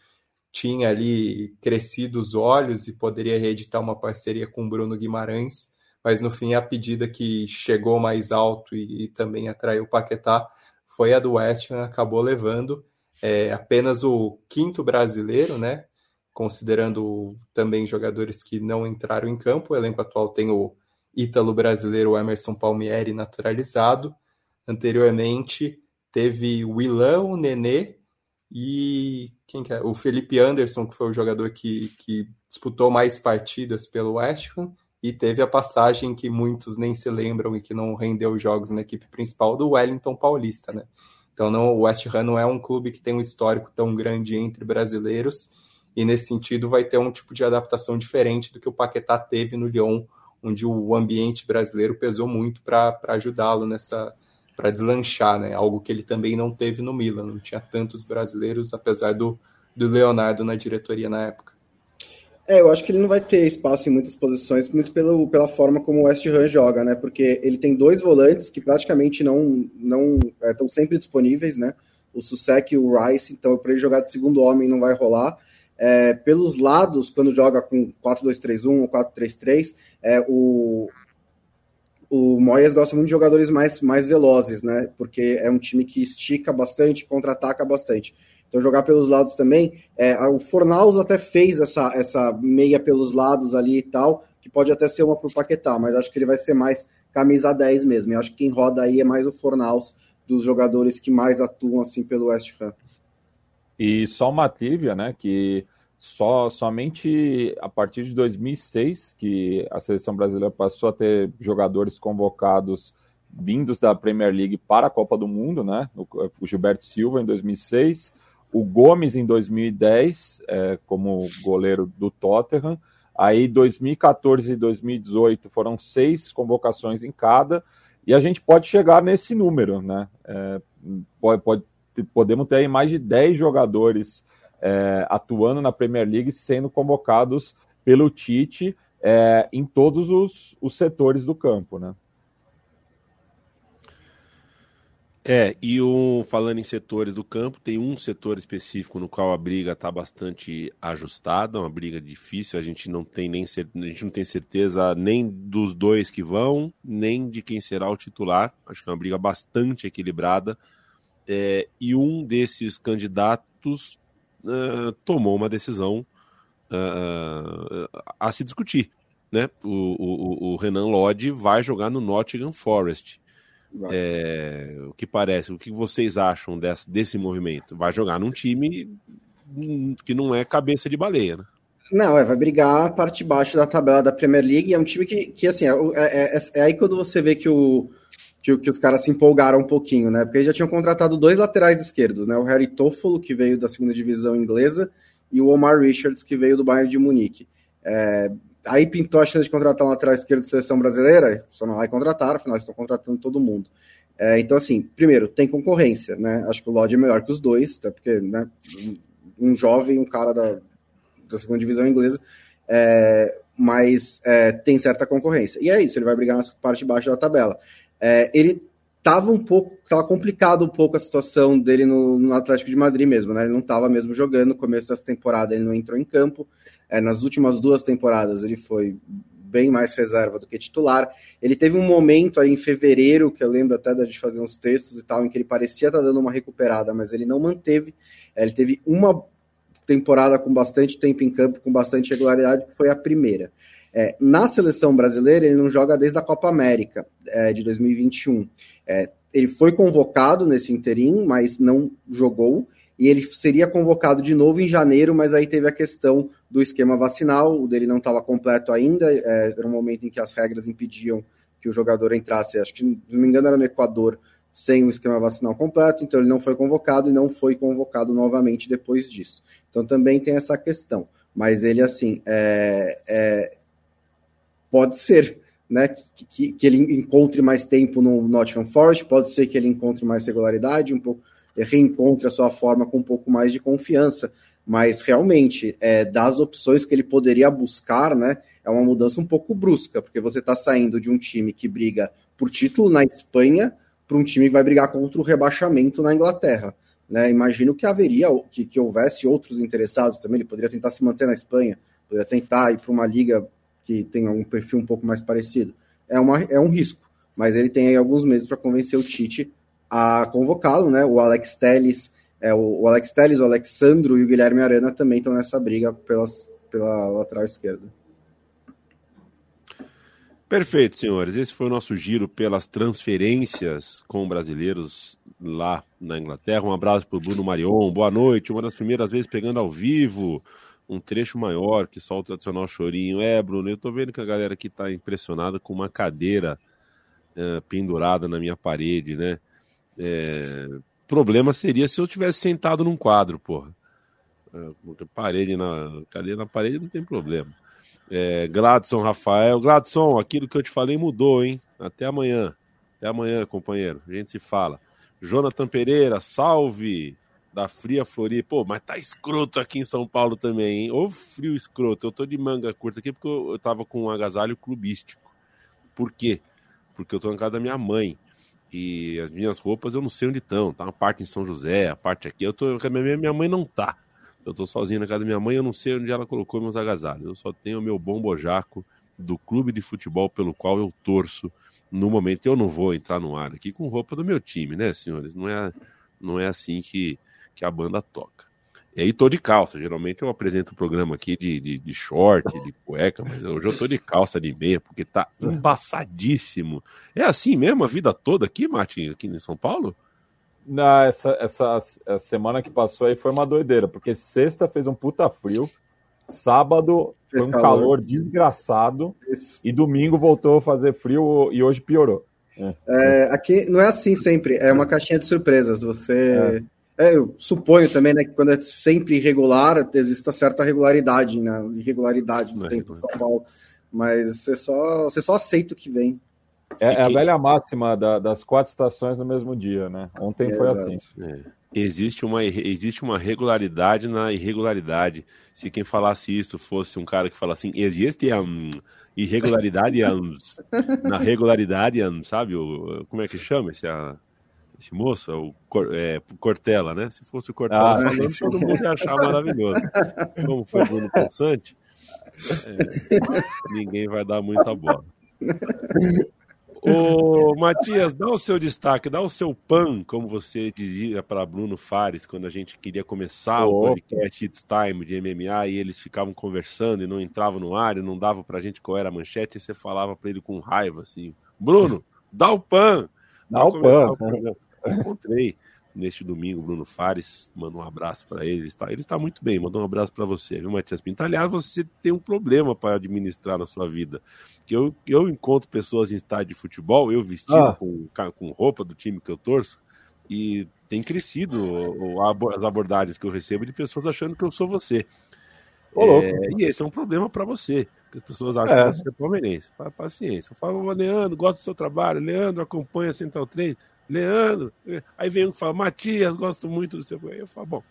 tinha ali crescido os olhos e poderia reeditar uma parceria com o Bruno Guimarães, mas no fim a pedida que chegou mais alto e, e também atraiu o Paquetá foi a do West Ham, acabou levando é apenas o quinto brasileiro, né? Considerando também jogadores que não entraram em campo. O elenco atual tem o ítalo brasileiro Emerson Palmieri naturalizado. Anteriormente teve o Willan, o Nenê e quem que é? o Felipe Anderson, que foi o jogador que, que disputou mais partidas pelo West Ham e teve a passagem que muitos nem se lembram e que não rendeu jogos na equipe principal do Wellington Paulista, né? Então, não, o West Ham não é um clube que tem um histórico tão grande entre brasileiros, e nesse sentido vai ter um tipo de adaptação diferente do que o Paquetá teve no Lyon, onde o ambiente brasileiro pesou muito para ajudá-lo nessa para deslanchar, né? Algo que ele também não teve no Milan, não tinha tantos brasileiros, apesar do, do Leonardo na diretoria na época. É, eu acho que ele não vai ter espaço em muitas posições, muito pelo, pela forma como o West Ham joga, né? Porque ele tem dois volantes que praticamente não não estão é, sempre disponíveis, né? O Susek e o Rice, então para ele jogar de segundo homem não vai rolar. É, pelos lados, quando joga com 4-2-3-1 ou 4-3-3, é, o, o Moyes gosta muito de jogadores mais, mais velozes, né? Porque é um time que estica bastante, contra-ataca bastante. Então, jogar pelos lados também. É, o Fornaus até fez essa, essa meia pelos lados ali e tal, que pode até ser uma pro Paquetá, mas acho que ele vai ser mais camisa 10 mesmo. Eu acho que quem roda aí é mais o Fornaus dos jogadores que mais atuam assim pelo West Ham. E só uma trivia, né, que só somente a partir de 2006 que a seleção brasileira passou a ter jogadores convocados vindos da Premier League para a Copa do Mundo, né? O Gilberto Silva em 2006, o Gomes em 2010, é, como goleiro do Tottenham. Aí 2014 e 2018 foram seis convocações em cada, e a gente pode chegar nesse número, né? É, pode, pode, podemos ter mais de 10 jogadores é, atuando na Premier League sendo convocados pelo Tite é, em todos os, os setores do campo, né? É, e um, falando em setores do campo, tem um setor específico no qual a briga está bastante ajustada, uma briga difícil, a gente não tem nem a gente não tem certeza nem dos dois que vão, nem de quem será o titular. Acho que é uma briga bastante equilibrada. É, e um desses candidatos uh, tomou uma decisão uh, a se discutir. Né? O, o, o Renan Lodge vai jogar no Nottingham Forest é, o que parece, o que vocês acham desse, desse movimento? Vai jogar num time que não é cabeça de baleia, né? Não, é, vai brigar a parte de baixo da tabela da Premier League. É um time que, que assim, é, é, é, é aí quando você vê que, o, que, que, os caras se empolgaram um pouquinho, né? Porque eles já tinham contratado dois laterais esquerdos, né? O Harry Toffolo, que veio da segunda divisão inglesa, e o Omar Richards, que veio do Bayern de Munique. É, Aí pintou a chance de contratar um lateral esquerdo de seleção brasileira, só não vai contratar, afinal estão contratando todo mundo. É, então, assim, primeiro, tem concorrência, né? Acho que o Lodge é melhor que os dois, até porque, né, um jovem, um cara da, da segunda divisão inglesa, é, mas é, tem certa concorrência. E é isso, ele vai brigar na parte de baixo da tabela. É, ele tava um pouco, tava complicado um pouco a situação dele no, no Atlético de Madrid mesmo, né? Ele não tava mesmo jogando, no começo dessa temporada ele não entrou em campo, é, nas últimas duas temporadas ele foi bem mais reserva do que titular. Ele teve um momento aí em fevereiro, que eu lembro até da gente fazer uns textos e tal, em que ele parecia estar tá dando uma recuperada, mas ele não manteve. É, ele teve uma temporada com bastante tempo em campo, com bastante regularidade, que foi a primeira. É, na seleção brasileira, ele não joga desde a Copa América é, de 2021. É, ele foi convocado nesse interim, mas não jogou e ele seria convocado de novo em janeiro, mas aí teve a questão do esquema vacinal, o dele não estava completo ainda, é, era um momento em que as regras impediam que o jogador entrasse, acho que, se não me engano, era no Equador, sem o esquema vacinal completo, então ele não foi convocado e não foi convocado novamente depois disso. Então também tem essa questão. Mas ele, assim, é, é, pode ser né, que, que, ele encontre mais tempo no Nottingham Forest, pode ser que ele encontre mais regularidade, um pouco reencontre a sua forma com um pouco mais de confiança. Mas realmente, é, das opções que ele poderia buscar, né, é uma mudança um pouco brusca, porque você está saindo de um time que briga por título na Espanha para um time que vai brigar contra o rebaixamento na Inglaterra. Né? Imagino que haveria, que, que houvesse outros interessados também. Ele poderia tentar se manter na Espanha, poderia tentar ir para uma liga que tenha um perfil um pouco mais parecido. É, uma, é um risco, mas ele tem aí alguns meses para convencer o Tite a convocá-lo, né? O Alex Telles, é, o, o, Alex Telles, o Alexandro e o Guilherme Arana também estão nessa briga pelas, pela lateral esquerda. Perfeito, senhores. Esse foi o nosso giro pelas transferências com brasileiros lá na Inglaterra. Um abraço para o Bruno Marion. Boa noite. Uma das primeiras vezes pegando ao vivo um trecho maior que só o tradicional chorinho. É, Bruno, eu tô vendo que a galera aqui tá impressionada com uma cadeira uh, pendurada na minha parede, né? É, problema seria se eu tivesse sentado num quadro, porra. É, parede na cadeira na parede não tem problema. É, Gladson Rafael, Gladson, aquilo que eu te falei mudou, hein? Até amanhã. Até amanhã, companheiro. A gente se fala. Jonathan Pereira, salve da Fria Floripa. Pô, mas tá escroto aqui em São Paulo também, hein? Ô frio escroto. Eu tô de manga curta aqui porque eu, tava com um agasalho clubístico. Por quê? Porque eu tô na casa da minha mãe. E as minhas roupas eu não sei onde estão. Tá uma parte em São José, a parte aqui. Eu tô. Minha, mãe não tá. Eu tô sozinho na casa da minha mãe, eu não sei onde ela colocou meus agasalhos. Eu só tenho o meu bombojaco do clube de futebol pelo qual eu torço no momento. Eu não vou entrar no ar aqui com roupa do meu time, né, senhores? Não é, não é assim que, que a banda toca. E aí tô de calça. Geralmente eu apresento o programa aqui de, de, de, short, de cueca, mas hoje eu tô de calça de meia, porque tá embaçadíssimo. É assim mesmo a vida toda aqui, Martin, aqui em São Paulo? Não, essa, essa, essa semana que passou aí foi uma doideira, porque sexta fez um puta frio, sábado fez foi um calor, calor desgraçado, Isso. e domingo voltou a fazer frio e hoje piorou. É. É, aqui não é assim sempre, é uma caixinha de surpresas. Você. É É, eu suponho também, né, que quando é sempre irregular, existe certa regularidade, né, irregularidade no é tempo de São Paulo. Mas você só, você só aceita o que vem. É, é a velha máxima da, das quatro estações no mesmo dia, né? Ontem é, foi exato. assim. É. Existe, uma, existe uma regularidade na irregularidade. Se quem falasse isso fosse um cara que fala assim, existe um, irregularidade um, na regularidade, um, sabe? O, como é que chama esse, a, esse moço? O é, Cortella, né? Se fosse o Cortella ah, falando, todo mundo ia achar maravilhoso. Como foi o Bruno Ponsante, é, ninguém vai dar muita bola. Ô, Matias, dá o seu destaque, dá o seu pan, como você dizia para Bruno Fares, quando a gente queria começar o podcast It's Time de MMA e eles ficavam conversando e não entravam no ar e não dava pra gente qual era a manchete, e você falava para ele com raiva assim: Bruno, dá o pan! Dá o pan! Encontrei neste domingo, Bruno Fares, manda um abraço para ele. Ele está, ele está muito bem, mandou um abraço para você, viu, Matias Pinto? Aliás, você tem um problema para administrar na sua vida. Que eu, eu encontro pessoas em estádio de futebol, eu vestido ah. com, com roupa do time que eu torço, e tem crescido as abordagens que eu recebo de pessoas achando que eu sou você. É, e esse é um problema para você, que as pessoas acham é. que você é palmeirense. Paciência. Eu falo, Leandro, gosto do seu trabalho. Leandro, acompanha Central 3. Leandro. Aí vem um que fala, Matias, gosto muito do seu. Aí eu falo, bom,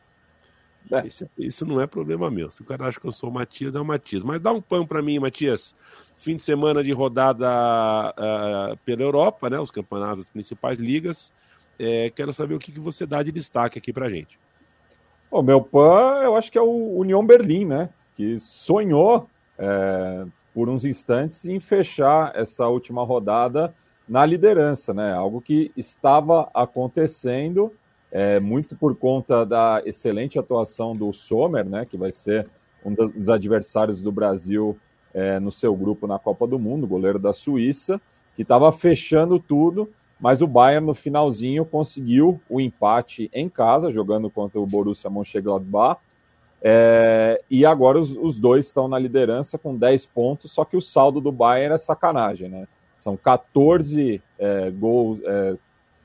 é. isso, isso, não é problema meu. Se o cara acha que eu sou o Matias, é o Matias. Mas dá um pão para mim, Matias. Fim de semana de rodada uh, pela Europa, né? Os campeonatos das principais ligas. É, quero saber o que, que você dá de destaque aqui pra gente. O meu pan, eu acho que é o União Berlim, né? Que sonhou é, por uns instantes em fechar essa última rodada na liderança, né? Algo que estava acontecendo é, muito por conta da excelente atuação do Sommer, né? Que vai ser um dos adversários do Brasil é, no seu grupo na Copa do Mundo, goleiro da Suíça, que estava fechando tudo, mas o Bayern no finalzinho conseguiu o empate em casa, jogando contra o Borussia Mönchengladbach. É, e agora os, os dois estão na liderança com 10 pontos, só que o saldo do Bayern é sacanagem, né? São 14 é, gols, é,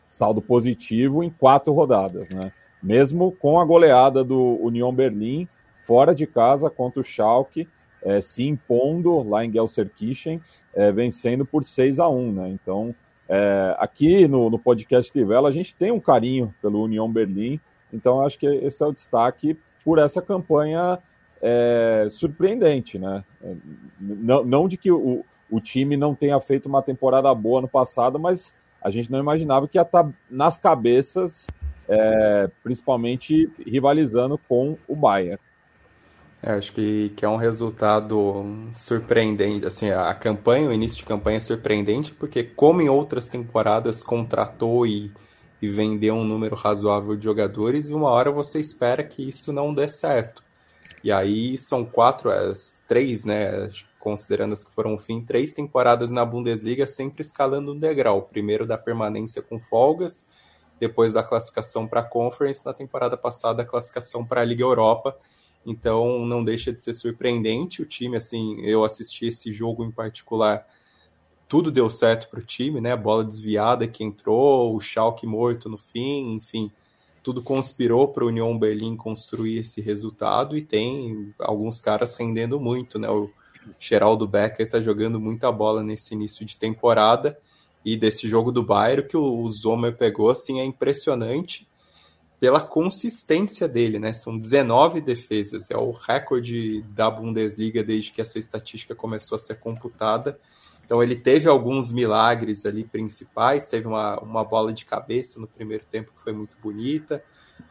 saldo positivo em quatro rodadas, né? Mesmo com a goleada do Union Berlim fora de casa contra o Schalke, é, se impondo lá em Gelsenkirchen, é, vencendo por 6 a 1 né? Então, é, aqui no, no podcast Livela, a gente tem um carinho pelo Union Berlim, então acho que esse é o destaque por essa campanha é, surpreendente, né? É, não, não de que o, o time não tenha feito uma temporada boa no passado, mas a gente não imaginava que ia estar tá nas cabeças, é, principalmente rivalizando com o Bayern. É, acho que, que é um resultado surpreendente. Assim, a campanha, o início de campanha é surpreendente, porque como em outras temporadas contratou e, e vendeu um número razoável de jogadores, e uma hora você espera que isso não dê certo. E aí são quatro, as três, né? Considerando as que foram o fim, três temporadas na Bundesliga, sempre escalando um degrau. Primeiro da permanência com folgas, depois da classificação para a Conference, na temporada passada a classificação para a Liga Europa. Então não deixa de ser surpreendente o time, assim, eu assisti esse jogo em particular, tudo deu certo para o time, né? A bola desviada que entrou, o Schalke morto no fim, enfim, tudo conspirou para o Union Berlim construir esse resultado e tem alguns caras rendendo muito, né? O Geraldo Becker está jogando muita bola nesse início de temporada. E desse jogo do Bayern, que o Zomer pegou, assim, é impressionante pela consistência dele, né? São 19 defesas, é o recorde da Bundesliga desde que essa estatística começou a ser computada. Então ele teve alguns milagres ali principais, teve uma, uma bola de cabeça no primeiro tempo que foi muito bonita.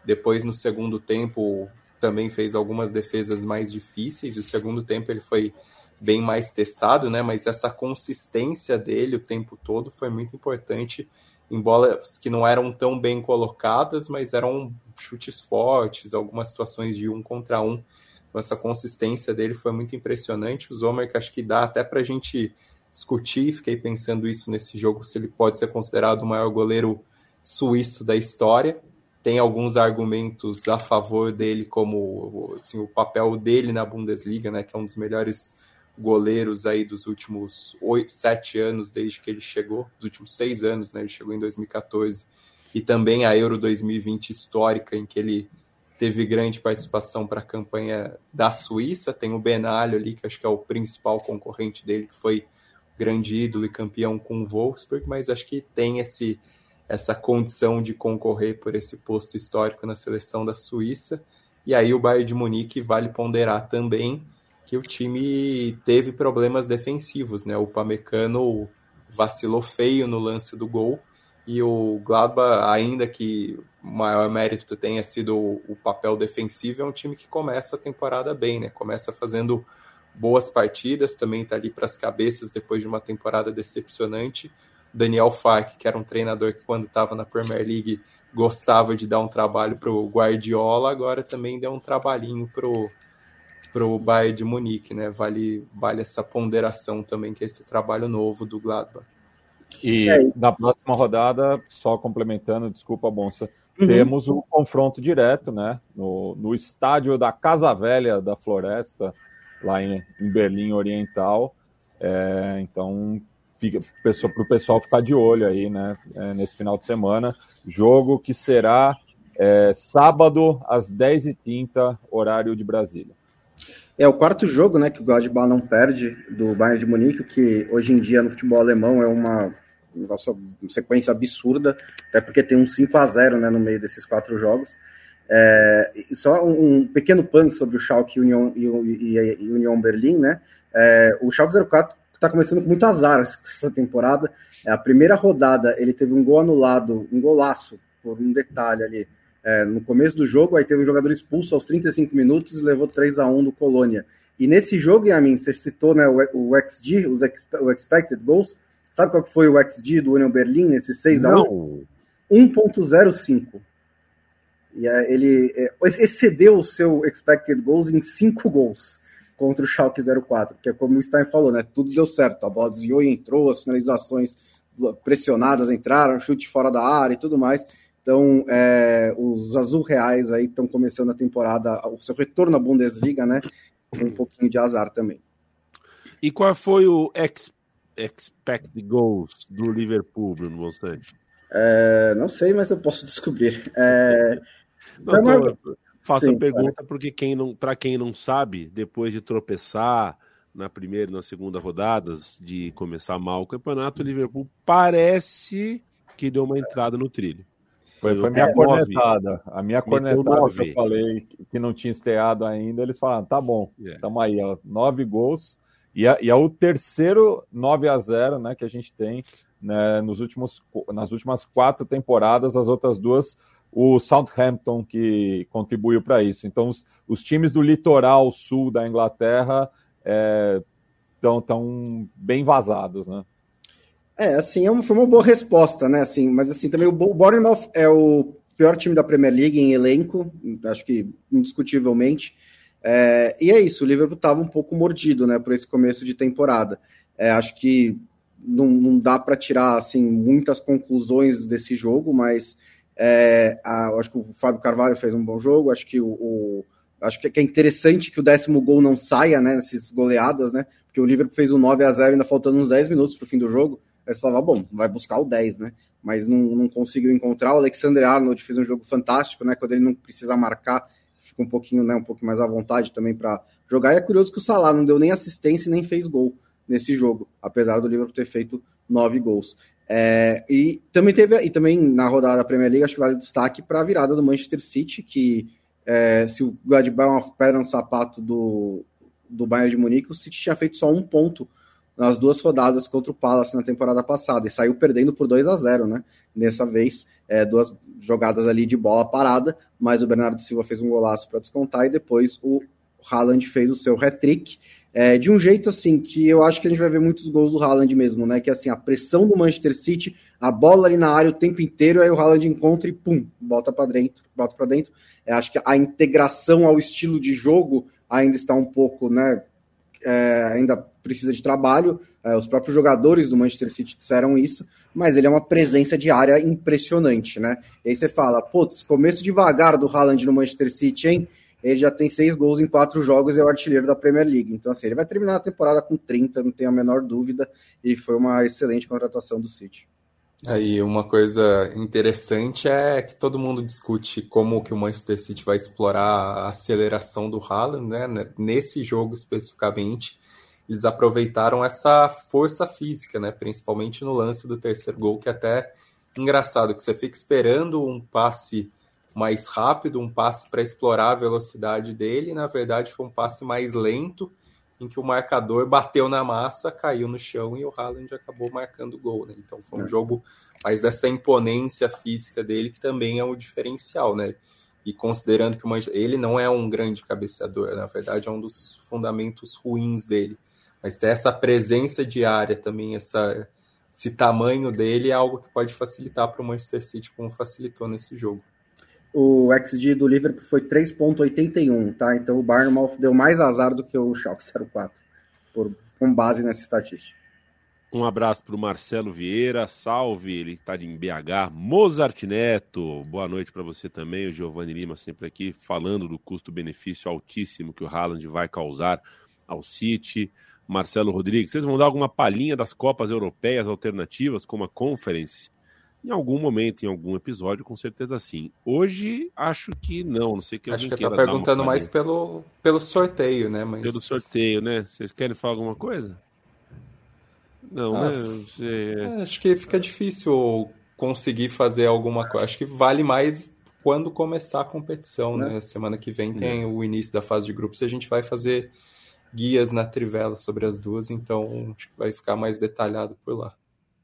Depois, no segundo tempo, também fez algumas defesas mais difíceis. O segundo tempo ele foi bem mais testado, né? Mas essa consistência dele o tempo todo foi muito importante em bolas que não eram tão bem colocadas, mas eram chutes fortes, algumas situações de um contra um. Então, essa consistência dele foi muito impressionante. O Zomer, que acho que dá até para a gente discutir, fiquei pensando isso nesse jogo, se ele pode ser considerado o maior goleiro suíço da história. Tem alguns argumentos a favor dele, como assim, o papel dele na Bundesliga, né, que é um dos melhores goleiros aí dos últimos oito, sete anos desde que ele chegou, dos últimos seis anos, né? Ele chegou em 2014 e também a Euro 2020 histórica, em que ele teve grande participação para a campanha da Suíça. Tem o Benalho ali, que acho que é o principal concorrente dele, que foi grande ídolo e campeão com o Wolfsburg, mas acho que tem esse essa condição de concorrer por esse posto histórico na seleção da Suíça. E aí o Bayern de Munique vale ponderar também que o time teve problemas defensivos, né? O Pamecano vacilou feio no lance do gol e o Gladbach, ainda que o maior mérito tenha sido o, papel defensivo, é um time que começa a temporada bem, né? Começa fazendo boas partidas, também está ali para as cabeças depois de uma temporada decepcionante. Daniel Fark, que era um treinador que quando estava na Premier League gostava de dar um trabalho para o Guardiola, agora também deu um trabalhinho para Bayern de Munique, né? Vale, vale essa ponderação também, que é esse trabalho novo do Gladbach. E é. na próxima rodada, só complementando, desculpa, Bonsa, uhum. temos o um confronto direto, né? No, no estádio da Casa Velha da Floresta, lá em, em Berlim Oriental. É, então, para o pessoal ficar de olho aí, né? É, nesse final de semana. Jogo que será é, sábado às 10h30, horário de Brasília. É o quarto jogo, né, que o Gladbach não perde do Bayern de Munique, que hoje em dia no futebol alemão é uma, sequência absurda, até porque tem um 5 a 0 né, no meio desses quatro jogos. É, só um, pequeno pano sobre o Schalke Union, e, e, e Union Berlim, né? É, o Schalke 04 está começando com muito azar essa temporada. É, a primeira rodada ele teve um gol anulado, um golaço, por um detalhe ali, é, no começo do jogo, aí teve um jogador expulso aos 35 minutos e levou 3 a 1 do Colônia. E nesse jogo, Yamin, você citou né, o, o XG, os ex, o expected goals. Sabe qual foi o XG do Union Berlin nesse 6 a 1 1.05. E ele é, excedeu o seu expected goals em 5 gols contra o Schalke 04, que é como o Stein falou, né? Tudo deu certo. A bola desviou e entrou, as finalizações pressionadas entraram, chute fora da área e tudo mais. Então, é, os azul reais aí estão começando a temporada, o seu retorno à Bundesliga, né? Com um pouquinho de azar também. E qual foi o ex expected goals do Liverpool, Bruno Monstante? É, não sei, mas eu posso descobrir. É, não, uma... Faça Sim, a pergunta porque quem não, para quem não sabe, depois de tropeçar na primeira e na segunda rodadas, de começar mal o campeonato, o Liverpool parece que deu uma entrada no trilho. Foi, foi minha é, cornetada. A minha cornetada que eu falei que não tinha esteado ainda, eles falaram, tá bom, estamos é. aí, ó, nove gols. E é, e é o terceiro 9 a 0 né, que a gente tem né, nos últimos, nas últimas quatro temporadas, as outras duas, o Southampton que contribuiu para isso. Então, os, os, times do litoral sul da Inglaterra estão é, tão bem vazados, né? É, assim, é foi uma boa resposta, né? Assim, mas assim, também o Bournemouth é o pior time da Premier League em elenco, acho que indiscutivelmente. É, e é isso, o Liverpool estava um pouco mordido, né, por esse começo de temporada. É, acho que não, não dá para tirar assim muitas conclusões desse jogo, mas é, a, acho que o Fábio Carvalho fez um bom jogo. Acho que o, o acho que é interessante que o décimo gol não saia, né, nessas goleadas, né, porque o Liverpool fez um 9 a 0 ainda faltando uns 10 minutos para o fim do jogo. Aí você falava, bom, vai buscar o 10, né? Mas não, não conseguiu encontrar. O Alexander Arnold fez um jogo fantástico, né? Quando ele não precisa marcar, fica um pouquinho, né? Um pouco mais à vontade também para jogar. E é curioso que o Salah não deu nem assistência e nem fez gol nesse jogo, apesar do Liverpool ter feito nove gols. É, e também teve, e também na rodada da Premier League, acho que vale o destaque para a virada do Manchester City, que é, se o Gladbach é uma pedra no sapato do, do Bayern de Munique, o City tinha feito só um ponto nas duas rodadas contra o Palace na temporada passada e saiu perdendo por 2 a 0 né? Dessa vez, é, duas jogadas ali de bola parada, mas o Bernardo Silva fez um golaço para descontar e depois o Haaland fez o seu hat-trick. É, de um jeito assim que eu acho que a gente vai ver muitos gols do Haaland mesmo, né? Que é assim, a pressão do Manchester City, a bola ali na área o tempo inteiro, aí o Haaland encontra e pum, bota para dentro, bota para dentro. É, acho que a integração ao estilo de jogo ainda está um pouco, né? É, ainda precisa de trabalho. É, os próprios jogadores do Manchester City disseram isso, mas ele é uma presença de área impressionante, né? E aí você fala, putz, começo devagar do Haaland no Manchester City, hein? Ele já tem seis gols em quatro jogos e é o artilheiro da Premier League. Então, assim, ele vai terminar a temporada com 30, não tenho a menor dúvida. E foi uma excelente contratação do City. Aí uma coisa interessante é que todo mundo discute como que o Manchester City vai explorar a aceleração do Haaland, né? Nesse jogo especificamente, eles aproveitaram essa força física, né? Principalmente no lance do terceiro gol, que é até engraçado que você fica esperando um passe mais rápido, um passe para explorar a velocidade dele, na verdade foi um passe mais lento em que o marcador bateu na massa, caiu no chão e o Haaland acabou marcando o gol, né? Então foi um é. jogo mais dessa imponência física dele que também é um diferencial, né? E considerando que o ele não é um grande cabeceador, na verdade é um dos fundamentos ruins dele. Mas ter essa presença de área também, essa, esse tamanho dele é algo que pode facilitar para o Manchester City, como facilitou nesse jogo. O XG do Liverpool foi 3.81, tá? Então o Barnumouth deu mais azar do que o Schalke 04, por, com base nessa estatística. Um abraço para o Marcelo Vieira, salve, ele está em BH. Mozart Neto, boa noite para você também. O Giovanni Lima sempre aqui falando do custo-benefício altíssimo que o Haaland vai causar ao City. Marcelo Rodrigues, vocês vão dar alguma palhinha das Copas Europeias alternativas, como a Conference? Em algum momento, em algum episódio, com certeza sim. Hoje, acho que não. Não sei que Acho que tá perguntando mais pelo, pelo sorteio, né? Mas... Pelo sorteio, né? Vocês querem falar alguma coisa? Não, ah, né? É. Acho que fica difícil conseguir fazer alguma coisa. Acho que vale mais quando começar a competição, né? né? Semana que vem tem o início da fase de grupos e a gente vai fazer guias na Trivela sobre as duas, então acho que vai ficar mais detalhado por lá.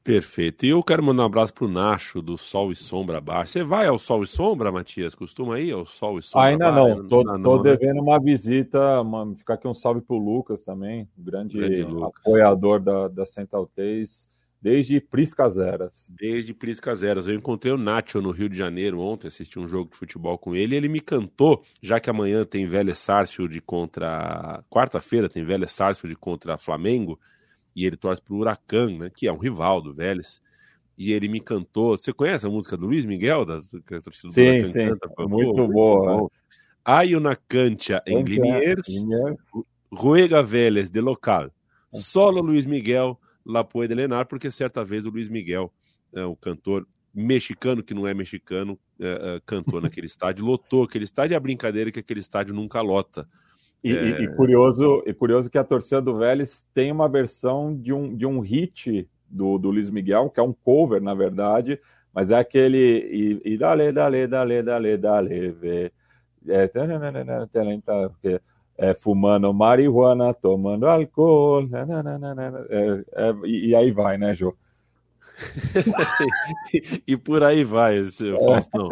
Perfeito. E eu quero mandar um abraço pro Nacho do Sol e Sombra Bar. Você vai ao Sol e Sombra, Matias? Costuma ir ao Sol e Sombra Ainda Bar? não. Tô, Ainda tô não, né? devendo né? uma visita, uma, ficar aqui um salve pro Lucas também, grande, grande apoiador da, da Central 3, desde Priscas Eras. Desde Priscas Eras. Eu encontrei o Nacho no Rio de Janeiro ontem, assisti um jogo de futebol com ele, ele me cantou, já que amanhã tem Vélez Sarsfield contra... Quarta-feira tem Vélez Sarsfield contra Flamengo, e ele torce pro Huracan, né, que é um rival do Vélez. E ele me cantou. Você conhece a música do Luiz Miguel? Da, que a torcida do sim, Huracan sim. Canta? Muito, muito boa. Bom. Hay una cancha em Liniers, ruega Vélez de local. Solo Luiz Miguel la puede lenar, porque certa vez o Luiz Miguel, é, o cantor mexicano que não é mexicano, é, é, cantou naquele estádio, lotou aquele estádio. E a brincadeira é que aquele estádio nunca lota. E, é... e, curioso, e curioso que a torcida do Vélez tem uma versão de um, de um hit do, do Luiz Miguel, que é um cover, na verdade, mas é aquele e, e dale, dale, dale, dale, dale, vê. É, é, é, fumando marihuana, tomando álcool, é, é, e, e, aí vai, né, Jô? e por aí vai, Faustão.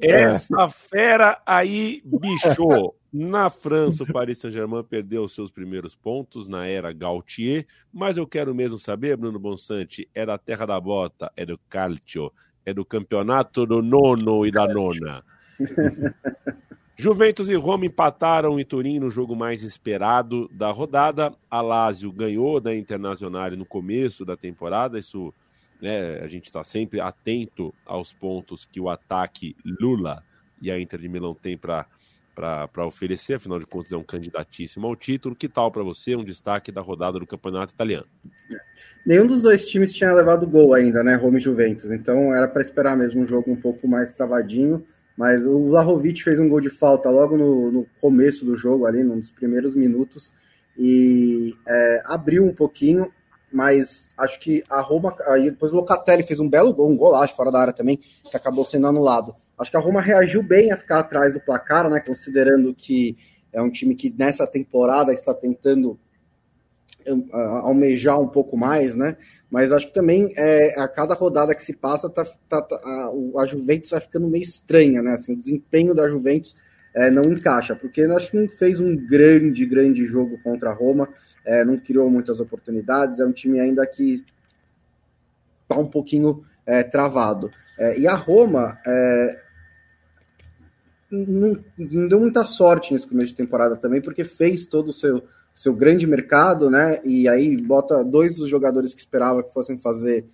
Essa fera aí, bicho. Na França, o Paris Saint-Germain perdeu seus primeiros pontos na era Gautier, mas eu quero mesmo saber, Bruno Bonsante, é da terra da bota, é do calcio, é do campeonato do nono e da nona. Juventus e Roma empataram em Turim no jogo mais esperado da rodada. A Lazio ganhou da Internacional no começo da temporada. Isso, né, a gente está sempre atento aos pontos que o ataque Lula e a Inter de Milão tem para para oferecer, afinal de contas é um candidatíssimo ao título. Que tal para você um destaque da rodada do Campeonato Italiano? Nenhum dos dois times tinha levado gol ainda, né, Roma e Juventus, então era para esperar mesmo um jogo um pouco mais travadinho, mas o Vlahovic fez um gol de falta logo no, no começo do jogo, ali, nos primeiros minutos, e é, abriu um pouquinho, mas acho que a Roma, aí depois o Locatelli fez um belo gol, um golaço fora da área também, que acabou sendo anulado. Acho que a Roma reagiu bem a ficar atrás do placar, né? Considerando que é um time que nessa temporada está tentando almejar um pouco mais, né? Mas acho que também é, a cada rodada que se passa, tá, tá, tá a, a, Juventus vai ficando meio estranha, né? Assim, o desempenho da Juventus é, não encaixa, porque acho que não fez um grande, grande jogo contra a Roma, é, não criou muitas oportunidades, é um time ainda que está um pouquinho é, travado. É, e a Roma, é, não, não, deu muita sorte nesse começo de temporada também, porque fez todo o seu, seu grande mercado, né? E aí bota dois dos jogadores que esperava que fossem fazer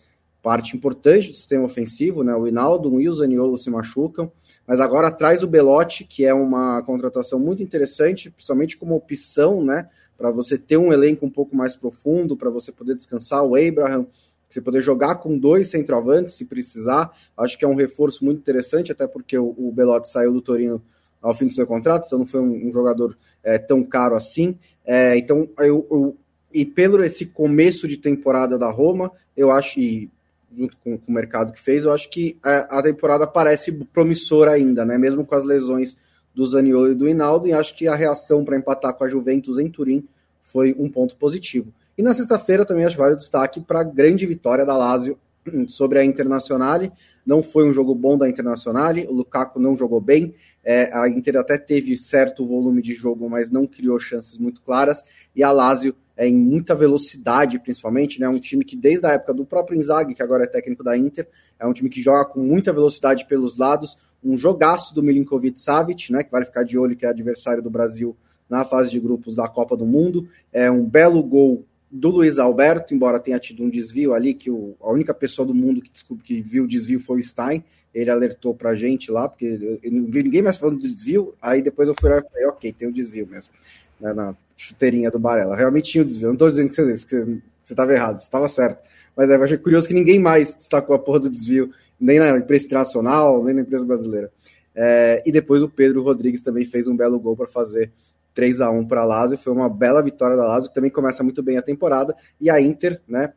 parte importante do sistema ofensivo, né? O Hinaldo, e o se machucam, mas agora traz o Belotti, que é uma contratação muito interessante, principalmente como opção, né? Para você ter um elenco um pouco mais profundo, para você poder descansar o Abraham Você poder jogar com dois centroavantes se precisar, acho que é um reforço muito interessante, até porque o, o Belotti saiu do Torino ao fim do seu contrato, então não foi um, um jogador é, tão caro assim. É, então, eu, eu, e pelo esse começo de temporada da Roma, eu acho, e junto com, com o mercado que fez, eu acho que a, a, temporada parece promissora ainda, né? Mesmo com as lesões do Zaniolo e do Hinaldo, e acho que a reação para empatar com a Juventus em Turim foi um ponto positivo. E na sexta-feira também acho vários destaque para a grande vitória da Lazio sobre a Internazionale. Não foi um jogo bom da Internazionale, o Lukaku não jogou bem, é, a Inter até teve certo volume de jogo, mas não criou chances muito claras, e a Lazio é, em muita velocidade, principalmente, né? Um time que desde a época do próprio Inzaghi, que agora é técnico da Inter, é um time que joga com muita velocidade pelos lados, um jogaço do Milinkovic Savic, né? Que vai ficar de olho, que é adversário do Brasil na fase de grupos da Copa do Mundo. É um belo gol do Luiz Alberto, embora tenha tido um desvio ali, que o, a única pessoa do mundo que, desculpa, que viu o desvio foi o Stein, ele alertou pra gente lá, porque eu, eu não vi ninguém mais falando do desvio, aí depois eu fui lá e falei, ok, tem um desvio mesmo, né, na chuteirinha do Barella. Realmente tinha um desvio, não tô dizendo que você, que você tava errado, você tava certo, mas eu achei curioso que ninguém mais destacou a porra do desvio, nem na imprensa internacional, nem na imprensa brasileira. É, e depois o Pedro Rodrigues também fez um belo gol para fazer 3 a 1 para a Lazio, foi uma bela vitória da Lazio, que também começa muito bem a temporada, e a Inter, né,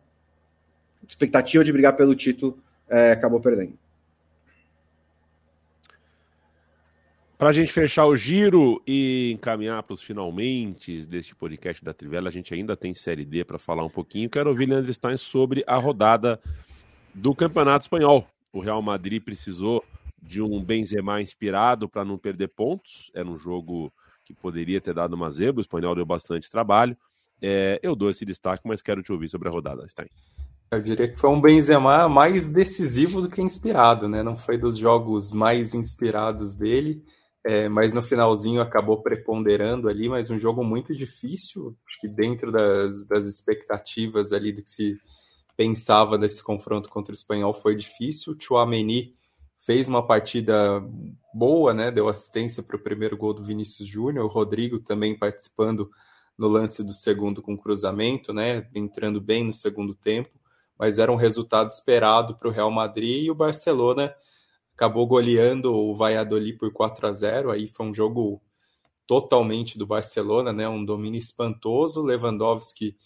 expectativa de brigar pelo título, é, acabou perdendo. Para a gente fechar o giro e encaminhar para os finalmente deste podcast da Trivela, a gente ainda tem Série D para falar um pouquinho. Quero ouvir Leandro Stein sobre a rodada do Campeonato Espanhol. O Real Madrid precisou de um Benzema inspirado para não perder pontos. Era um jogo que poderia ter dado uma zebra, o espanhol deu bastante trabalho. É, eu dou esse destaque, mas quero te ouvir sobre a rodada, Stein. Eu diria que foi um Benzema mais decisivo do que inspirado, né? Não foi dos jogos mais inspirados dele, é, mas no finalzinho acabou preponderando ali, mas um jogo muito difícil, acho que dentro das, das expectativas ali do que se pensava desse confronto contra o espanhol foi difícil. O Chouameni fez uma partida boa, né? Deu assistência para o primeiro gol do Vinícius Júnior, o Rodrigo também participando no lance do segundo com cruzamento, né? Entrando bem no segundo tempo, mas era um resultado esperado para o Real Madrid e o Barcelona acabou goleando o Valladolid por 4 a 0. Aí foi um jogo totalmente do Barcelona, né? Um domínio espantoso. Lewandowski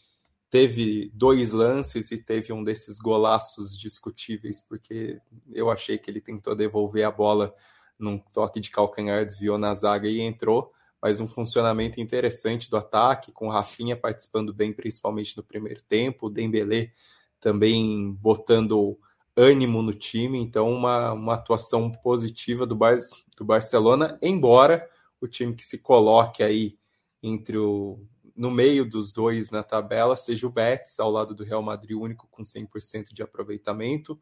teve dois lances e teve um desses golaços discutíveis, porque eu achei que ele tentou devolver a bola num toque de calcanhar, desviou na zaga e entrou, mas um funcionamento interessante do ataque, com o Rafinha participando bem, principalmente no primeiro tempo, o Dembélé também botando ânimo no time, então uma, uma atuação positiva do, Bar do Barcelona, embora o time que se coloque aí entre o no meio dos dois na tabela seja o Betis, ao lado do Real Madrid, único com 100% de aproveitamento,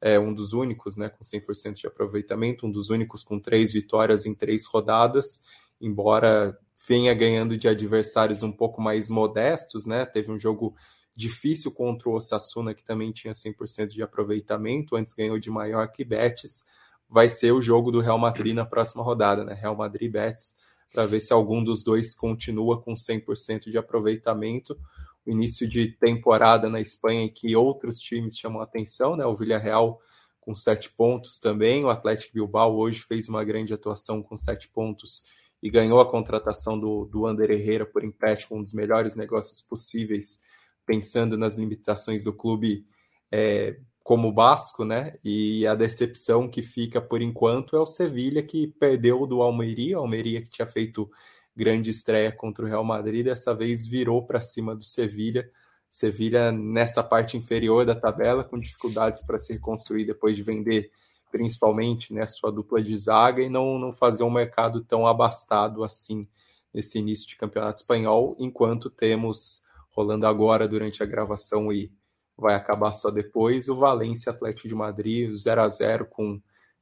é um dos únicos né, com 100% de aproveitamento, um dos únicos com três vitórias em três rodadas, embora venha ganhando de adversários um pouco mais modestos, né? Teve um jogo difícil contra o Osasuna, que também tinha 100% de aproveitamento, antes ganhou de maior que Betis. Vai ser o jogo do Real Madrid na próxima rodada, né? Real Madrid Betis para ver se algum dos dois continua com 100% de aproveitamento. O início de temporada na Espanha em que outros times chamam atenção, né? O Villarreal com sete pontos também, o Atlético Bilbao hoje fez uma grande atuação com sete pontos e ganhou a contratação do, do Ander Herrera por empréstimo, um dos melhores negócios possíveis, pensando nas limitações do clube é, como Basco, né? E a decepção que fica por enquanto é o Sevilha que perdeu do Almeria, o Almeria que tinha feito grande estreia contra o Real Madrid, dessa vez virou para cima do Sevilha. Sevilha nessa parte inferior da tabela, com dificuldades para se reconstruir depois de vender principalmente né, sua dupla de zaga e não, não fazer um mercado tão abastado assim nesse início de campeonato espanhol, enquanto temos rolando agora durante a gravação e vai acabar só depois. O Valência Atlético de Madrid, 0 a 0 com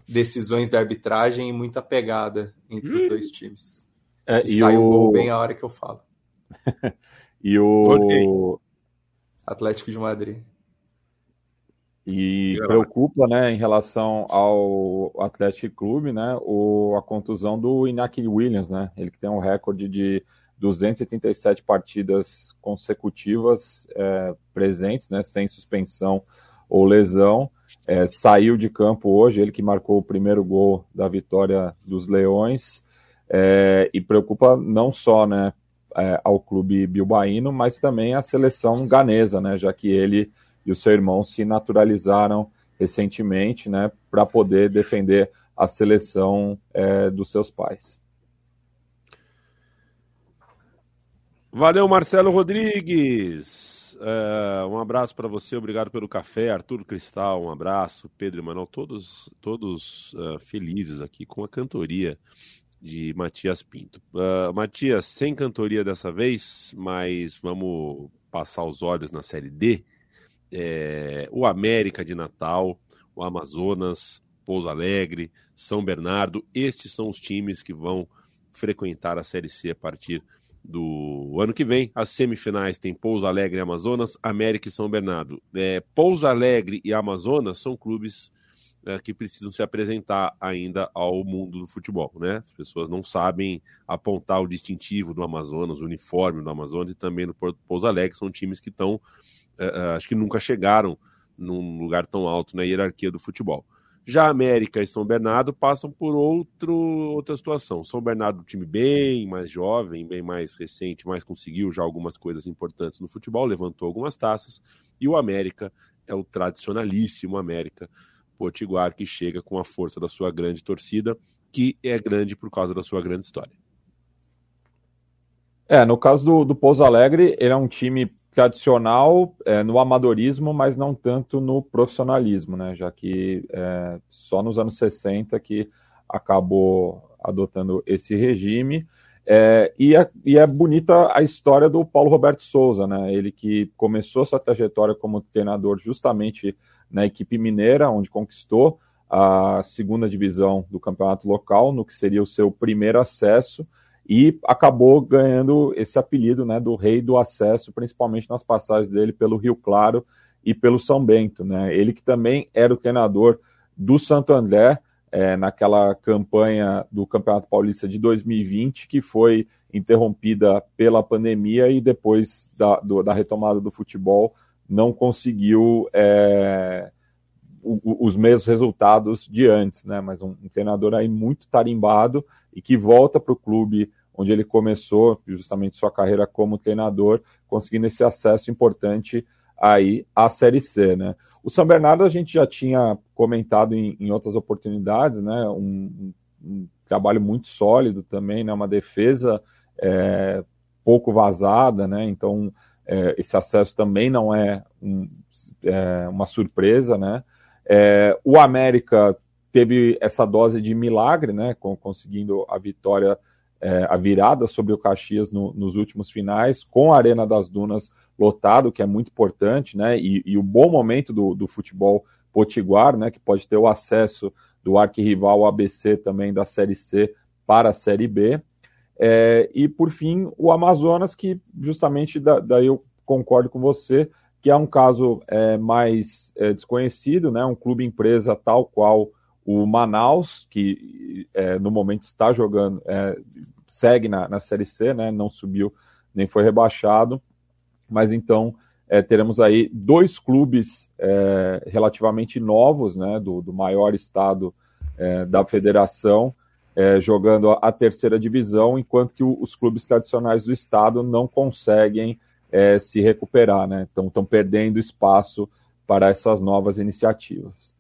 decisões da arbitragem e muita pegada entre os dois times. É, e, e sai o gol bem a hora que eu falo. e o Atlético de Madrid. E preocupa, né, em relação ao Atlético Clube, né, o, a contusão do Iñaki Williams, né, ele que tem um recorde de 287 partidas consecutivas é, presentes, né, sem suspensão ou lesão. É, saiu de campo hoje, ele que marcou o primeiro gol da vitória dos Leões. É, e preocupa não só né, é, ao clube bilbaíno, mas também à seleção ganesa, né, já que ele e o seu irmão se naturalizaram recentemente né, para poder defender a seleção é, dos seus pais. Valeu, Marcelo Rodrigues. Uh, um abraço para você, obrigado pelo café. Arthur Cristal, um abraço. Pedro e Manuel, todos, todos uh, felizes aqui com a cantoria de Matias Pinto. Uh, Matias, sem cantoria dessa vez, mas vamos passar os olhos na Série D. É, o América de Natal, o Amazonas, Pouso Alegre, São Bernardo, estes são os times que vão frequentar a Série C a partir do ano que vem. As semifinais tem Pouso Alegre e Amazonas, América e São Bernardo. É, Pouso Alegre e Amazonas são clubes é, que precisam se apresentar ainda ao mundo do futebol, né? As pessoas não sabem apontar o distintivo do Amazonas, o uniforme do Amazonas e também do Pouso Alegre, são times que estão, é, é, acho que nunca chegaram num lugar tão alto na hierarquia do futebol. Já América e São Bernardo passam por outro, outra situação. São Bernardo, um time bem mais jovem, bem mais recente, mas conseguiu já algumas coisas importantes no futebol, levantou algumas taças. E o América é o tradicionalíssimo América Potiguar, que chega com a força da sua grande torcida, que é grande por causa da sua grande história. É, no caso do, do Pouso Alegre, ele é um time tradicional é, no amadorismo, mas não tanto no profissionalismo, né? Já que é, só nos anos 60 que acabou adotando esse regime. É, e, é, e, é, bonita a história do Paulo Roberto Souza, né? Ele que começou sua trajetória como treinador justamente na equipe mineira, onde conquistou a segunda divisão do campeonato local, no que seria o seu primeiro acesso e acabou ganhando esse apelido né, do rei do acesso, principalmente nas passagens dele pelo Rio Claro e pelo São Bento. Né? Ele que também era o treinador do Santo André é, naquela campanha do Campeonato Paulista de 2020, que foi interrompida pela pandemia e depois da, do, da retomada do futebol não conseguiu é, os mesmos resultados de antes, né? Mas um, um treinador aí muito tarimbado e que volta para o clube onde ele começou justamente sua carreira como treinador, conseguindo esse acesso importante aí à Série C, né? O São Bernardo a gente já tinha comentado em, em outras oportunidades, né? Um, um, trabalho muito sólido também, né? Uma defesa é, pouco vazada, né? Então é, esse acesso também não é, um, é uma surpresa, né? É, o América teve essa dose de milagre, né, conseguindo a vitória, é, a virada sobre o Caxias no, nos últimos finais, com a Arena das Dunas lotado, que é muito importante, né, e, e o bom momento do, do, futebol potiguar, né, que pode ter o acesso do arquirrival ABC também da Série C para a Série B. É, e, por fim, o Amazonas, que justamente da, daí eu concordo com você, que é um caso é, mais é, desconhecido, né, um clube empresa tal qual o Manaus, que é, no momento está jogando, é, segue na, na Série C, né, não subiu nem foi rebaixado, mas então é, teremos aí dois clubes é, relativamente novos, né, do, do maior estado da federação, jogando a, terceira divisão, enquanto que o, os clubes tradicionais do estado não conseguem se recuperar, né, então estão perdendo espaço para essas novas iniciativas.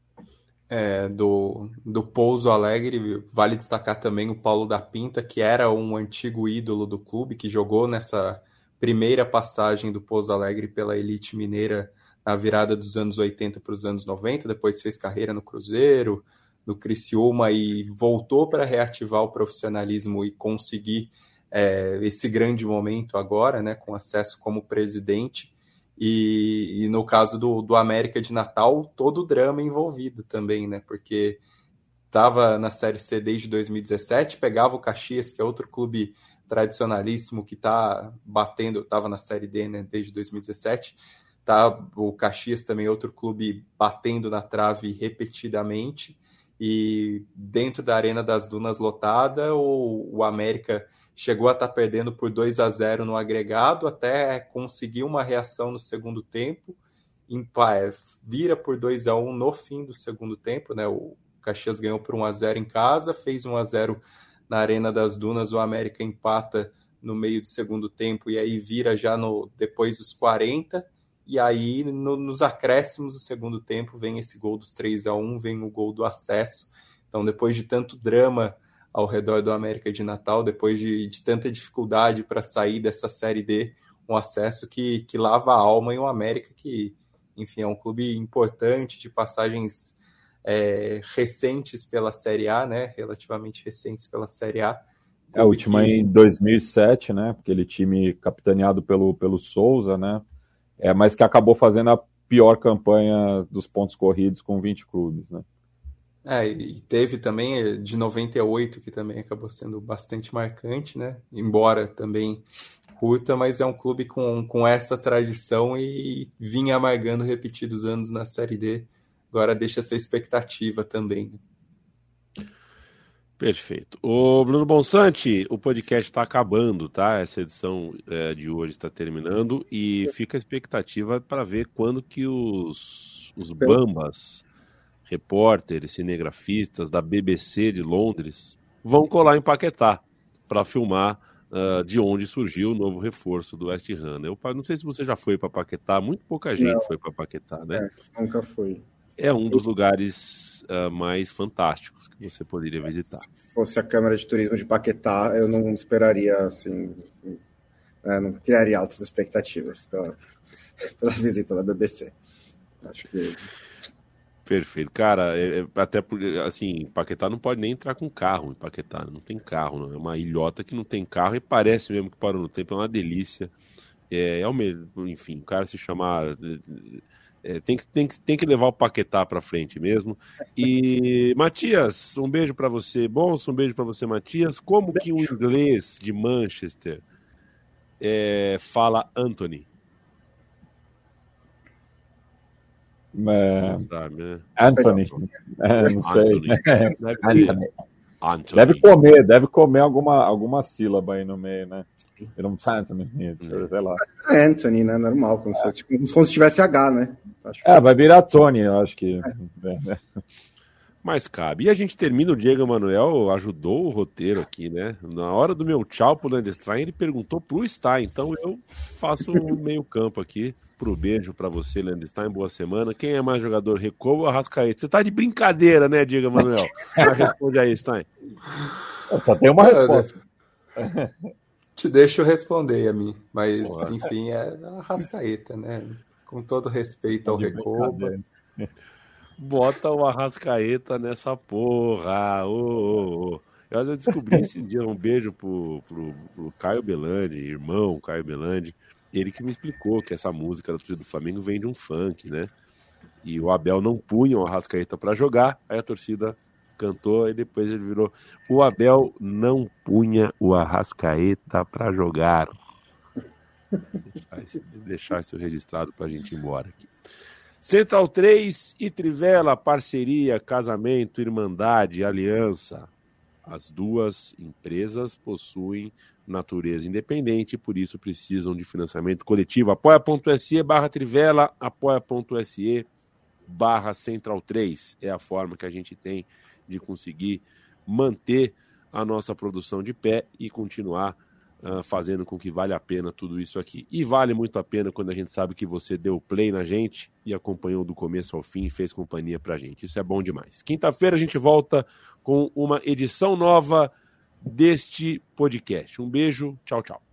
É, do, do Pouso Alegre, vale destacar também o Paulo da Pinta, que era um antigo ídolo do clube, que jogou nessa primeira passagem do Pouso Alegre pela elite mineira na virada dos anos 80 para os anos 90, depois fez carreira no Cruzeiro, no Criciúma e voltou para reativar o profissionalismo e conseguir é, esse grande momento agora, né, com acesso como presidente e, e, no caso do, do América de Natal, todo o drama envolvido também, né? Porque estava na Série C desde 2017, pegava o Caxias, que é outro clube tradicionalíssimo que está batendo, estava na Série D né, desde 2017. Tá, o Caxias também é outro clube batendo na trave repetidamente. E dentro da Arena das Dunas lotada, o, o América chegou a estar tá perdendo por 2 a 0 no agregado, até conseguir uma reação no segundo tempo, é, vira por 2 a 1 no fim do segundo tempo, né? O Caxias ganhou por 1 a 0 em casa, fez 1 a 0 na Arena das Dunas, o América empata no meio do segundo tempo e aí vira já no depois dos 40 e aí no, nos acréscimos do segundo tempo vem esse gol dos 3 a 1, vem o gol do acesso. Então depois de tanto drama ao redor do América de Natal, depois de, de tanta dificuldade para sair dessa Série D, um acesso que, que lava a alma e um América que, enfim, é um clube importante, de passagens é, recentes pela Série A, né? Relativamente recentes pela Série A. É, a última que... em 2007, né? Aquele time capitaneado pelo, pelo Souza, né? É, mas que acabou fazendo a pior campanha dos pontos corridos com 20 clubes, né? É, e teve também eh, de 98, que também acabou sendo bastante marcante, né? Embora também curta, mas é um clube com, com essa tradição e vinha amargando repetidos anos na Série D. Agora deixa essa expectativa também. Né? Perfeito. O Bruno Bonsante, o podcast está acabando, tá? Essa edição é, de hoje está terminando e fica a expectativa para ver quando que os, os Bambas repórteres, cinegrafistas da BBC de Londres vão colar em Paquetá para filmar uh, de onde surgiu o novo reforço do West Ham. Né? Eu não sei se você já foi para Paquetá, muito pouca gente não. foi para Paquetá, né? É, nunca fui. É um dos lugares uh, mais fantásticos que você poderia visitar. Se fosse a Câmara de Turismo de Paquetá, eu não esperaria assim, é, não criaria altas expectativas pela, pela visita da BBC. Acho que Perfeito. Cara, é, é, até porque, assim, Paquetá não pode nem entrar com carro em Paquetá. Não tem carro, não. É uma ilhota que não tem carro e parece mesmo que parou no tempo. É uma delícia. É, é o mesmo, enfim, o cara se chamar. É, tem, que, tem, que, tem que levar o Paquetá para frente mesmo. E, Matias, um beijo para você, bom, um beijo para você, Matias. Como que o inglês de Manchester é, fala Anthony? É... Né? Anthony. É, não sei. Anthony. Anthony. Deve comer, deve comer alguma, alguma sílaba aí no meio, né? Não Anthony, sei lá. É Anthony, né? Normal, como, é. se, como se tivesse H, né? Acho é, vai virar Tony, eu acho que. É. Mas cabe. E a gente termina, o Diego Manuel ajudou o roteiro aqui, né? Na hora do meu tchau pro Landestein, ele perguntou pro Stein, então eu faço o meio campo aqui pro beijo para você, Leandro Stein. Boa semana. Quem é mais jogador, Recobo ou Arrascaeta? Você tá de brincadeira, né, Diego Manuel? responde aí, Stein. Eu só tem uma resposta. Te deixo responder a mim, mas Porra. enfim, é Arrascaeta, né? Com todo respeito ao Recobo. Bota o Arrascaeta nessa porra. Ô, ô, ô. Eu já descobri esse dia. Um beijo pro, pro, pro Caio Belandi, irmão Caio Belandi ele que me explicou que essa música da torcida do Flamengo vem de um funk, né? E o Abel não punha o Arrascaeta para jogar, aí a torcida cantou e depois ele virou. O Abel não punha o Arrascaeta para jogar. Deixar isso registrado para a gente ir embora aqui. Central 3 e Trivela, parceria, casamento, irmandade, aliança. As duas empresas possuem natureza independente e por isso precisam de financiamento coletivo. apoia.se barra Trivela, apoia.se barra Central 3 é a forma que a gente tem de conseguir manter a nossa produção de pé e continuar uh, fazendo com que vale a pena tudo isso aqui. E vale muito a pena quando a gente sabe que você deu play na gente e acompanhou do começo ao fim e fez companhia pra gente. Isso é bom demais. Quinta-feira a gente volta com uma edição nova deste podcast. Um beijo, tchau, tchau.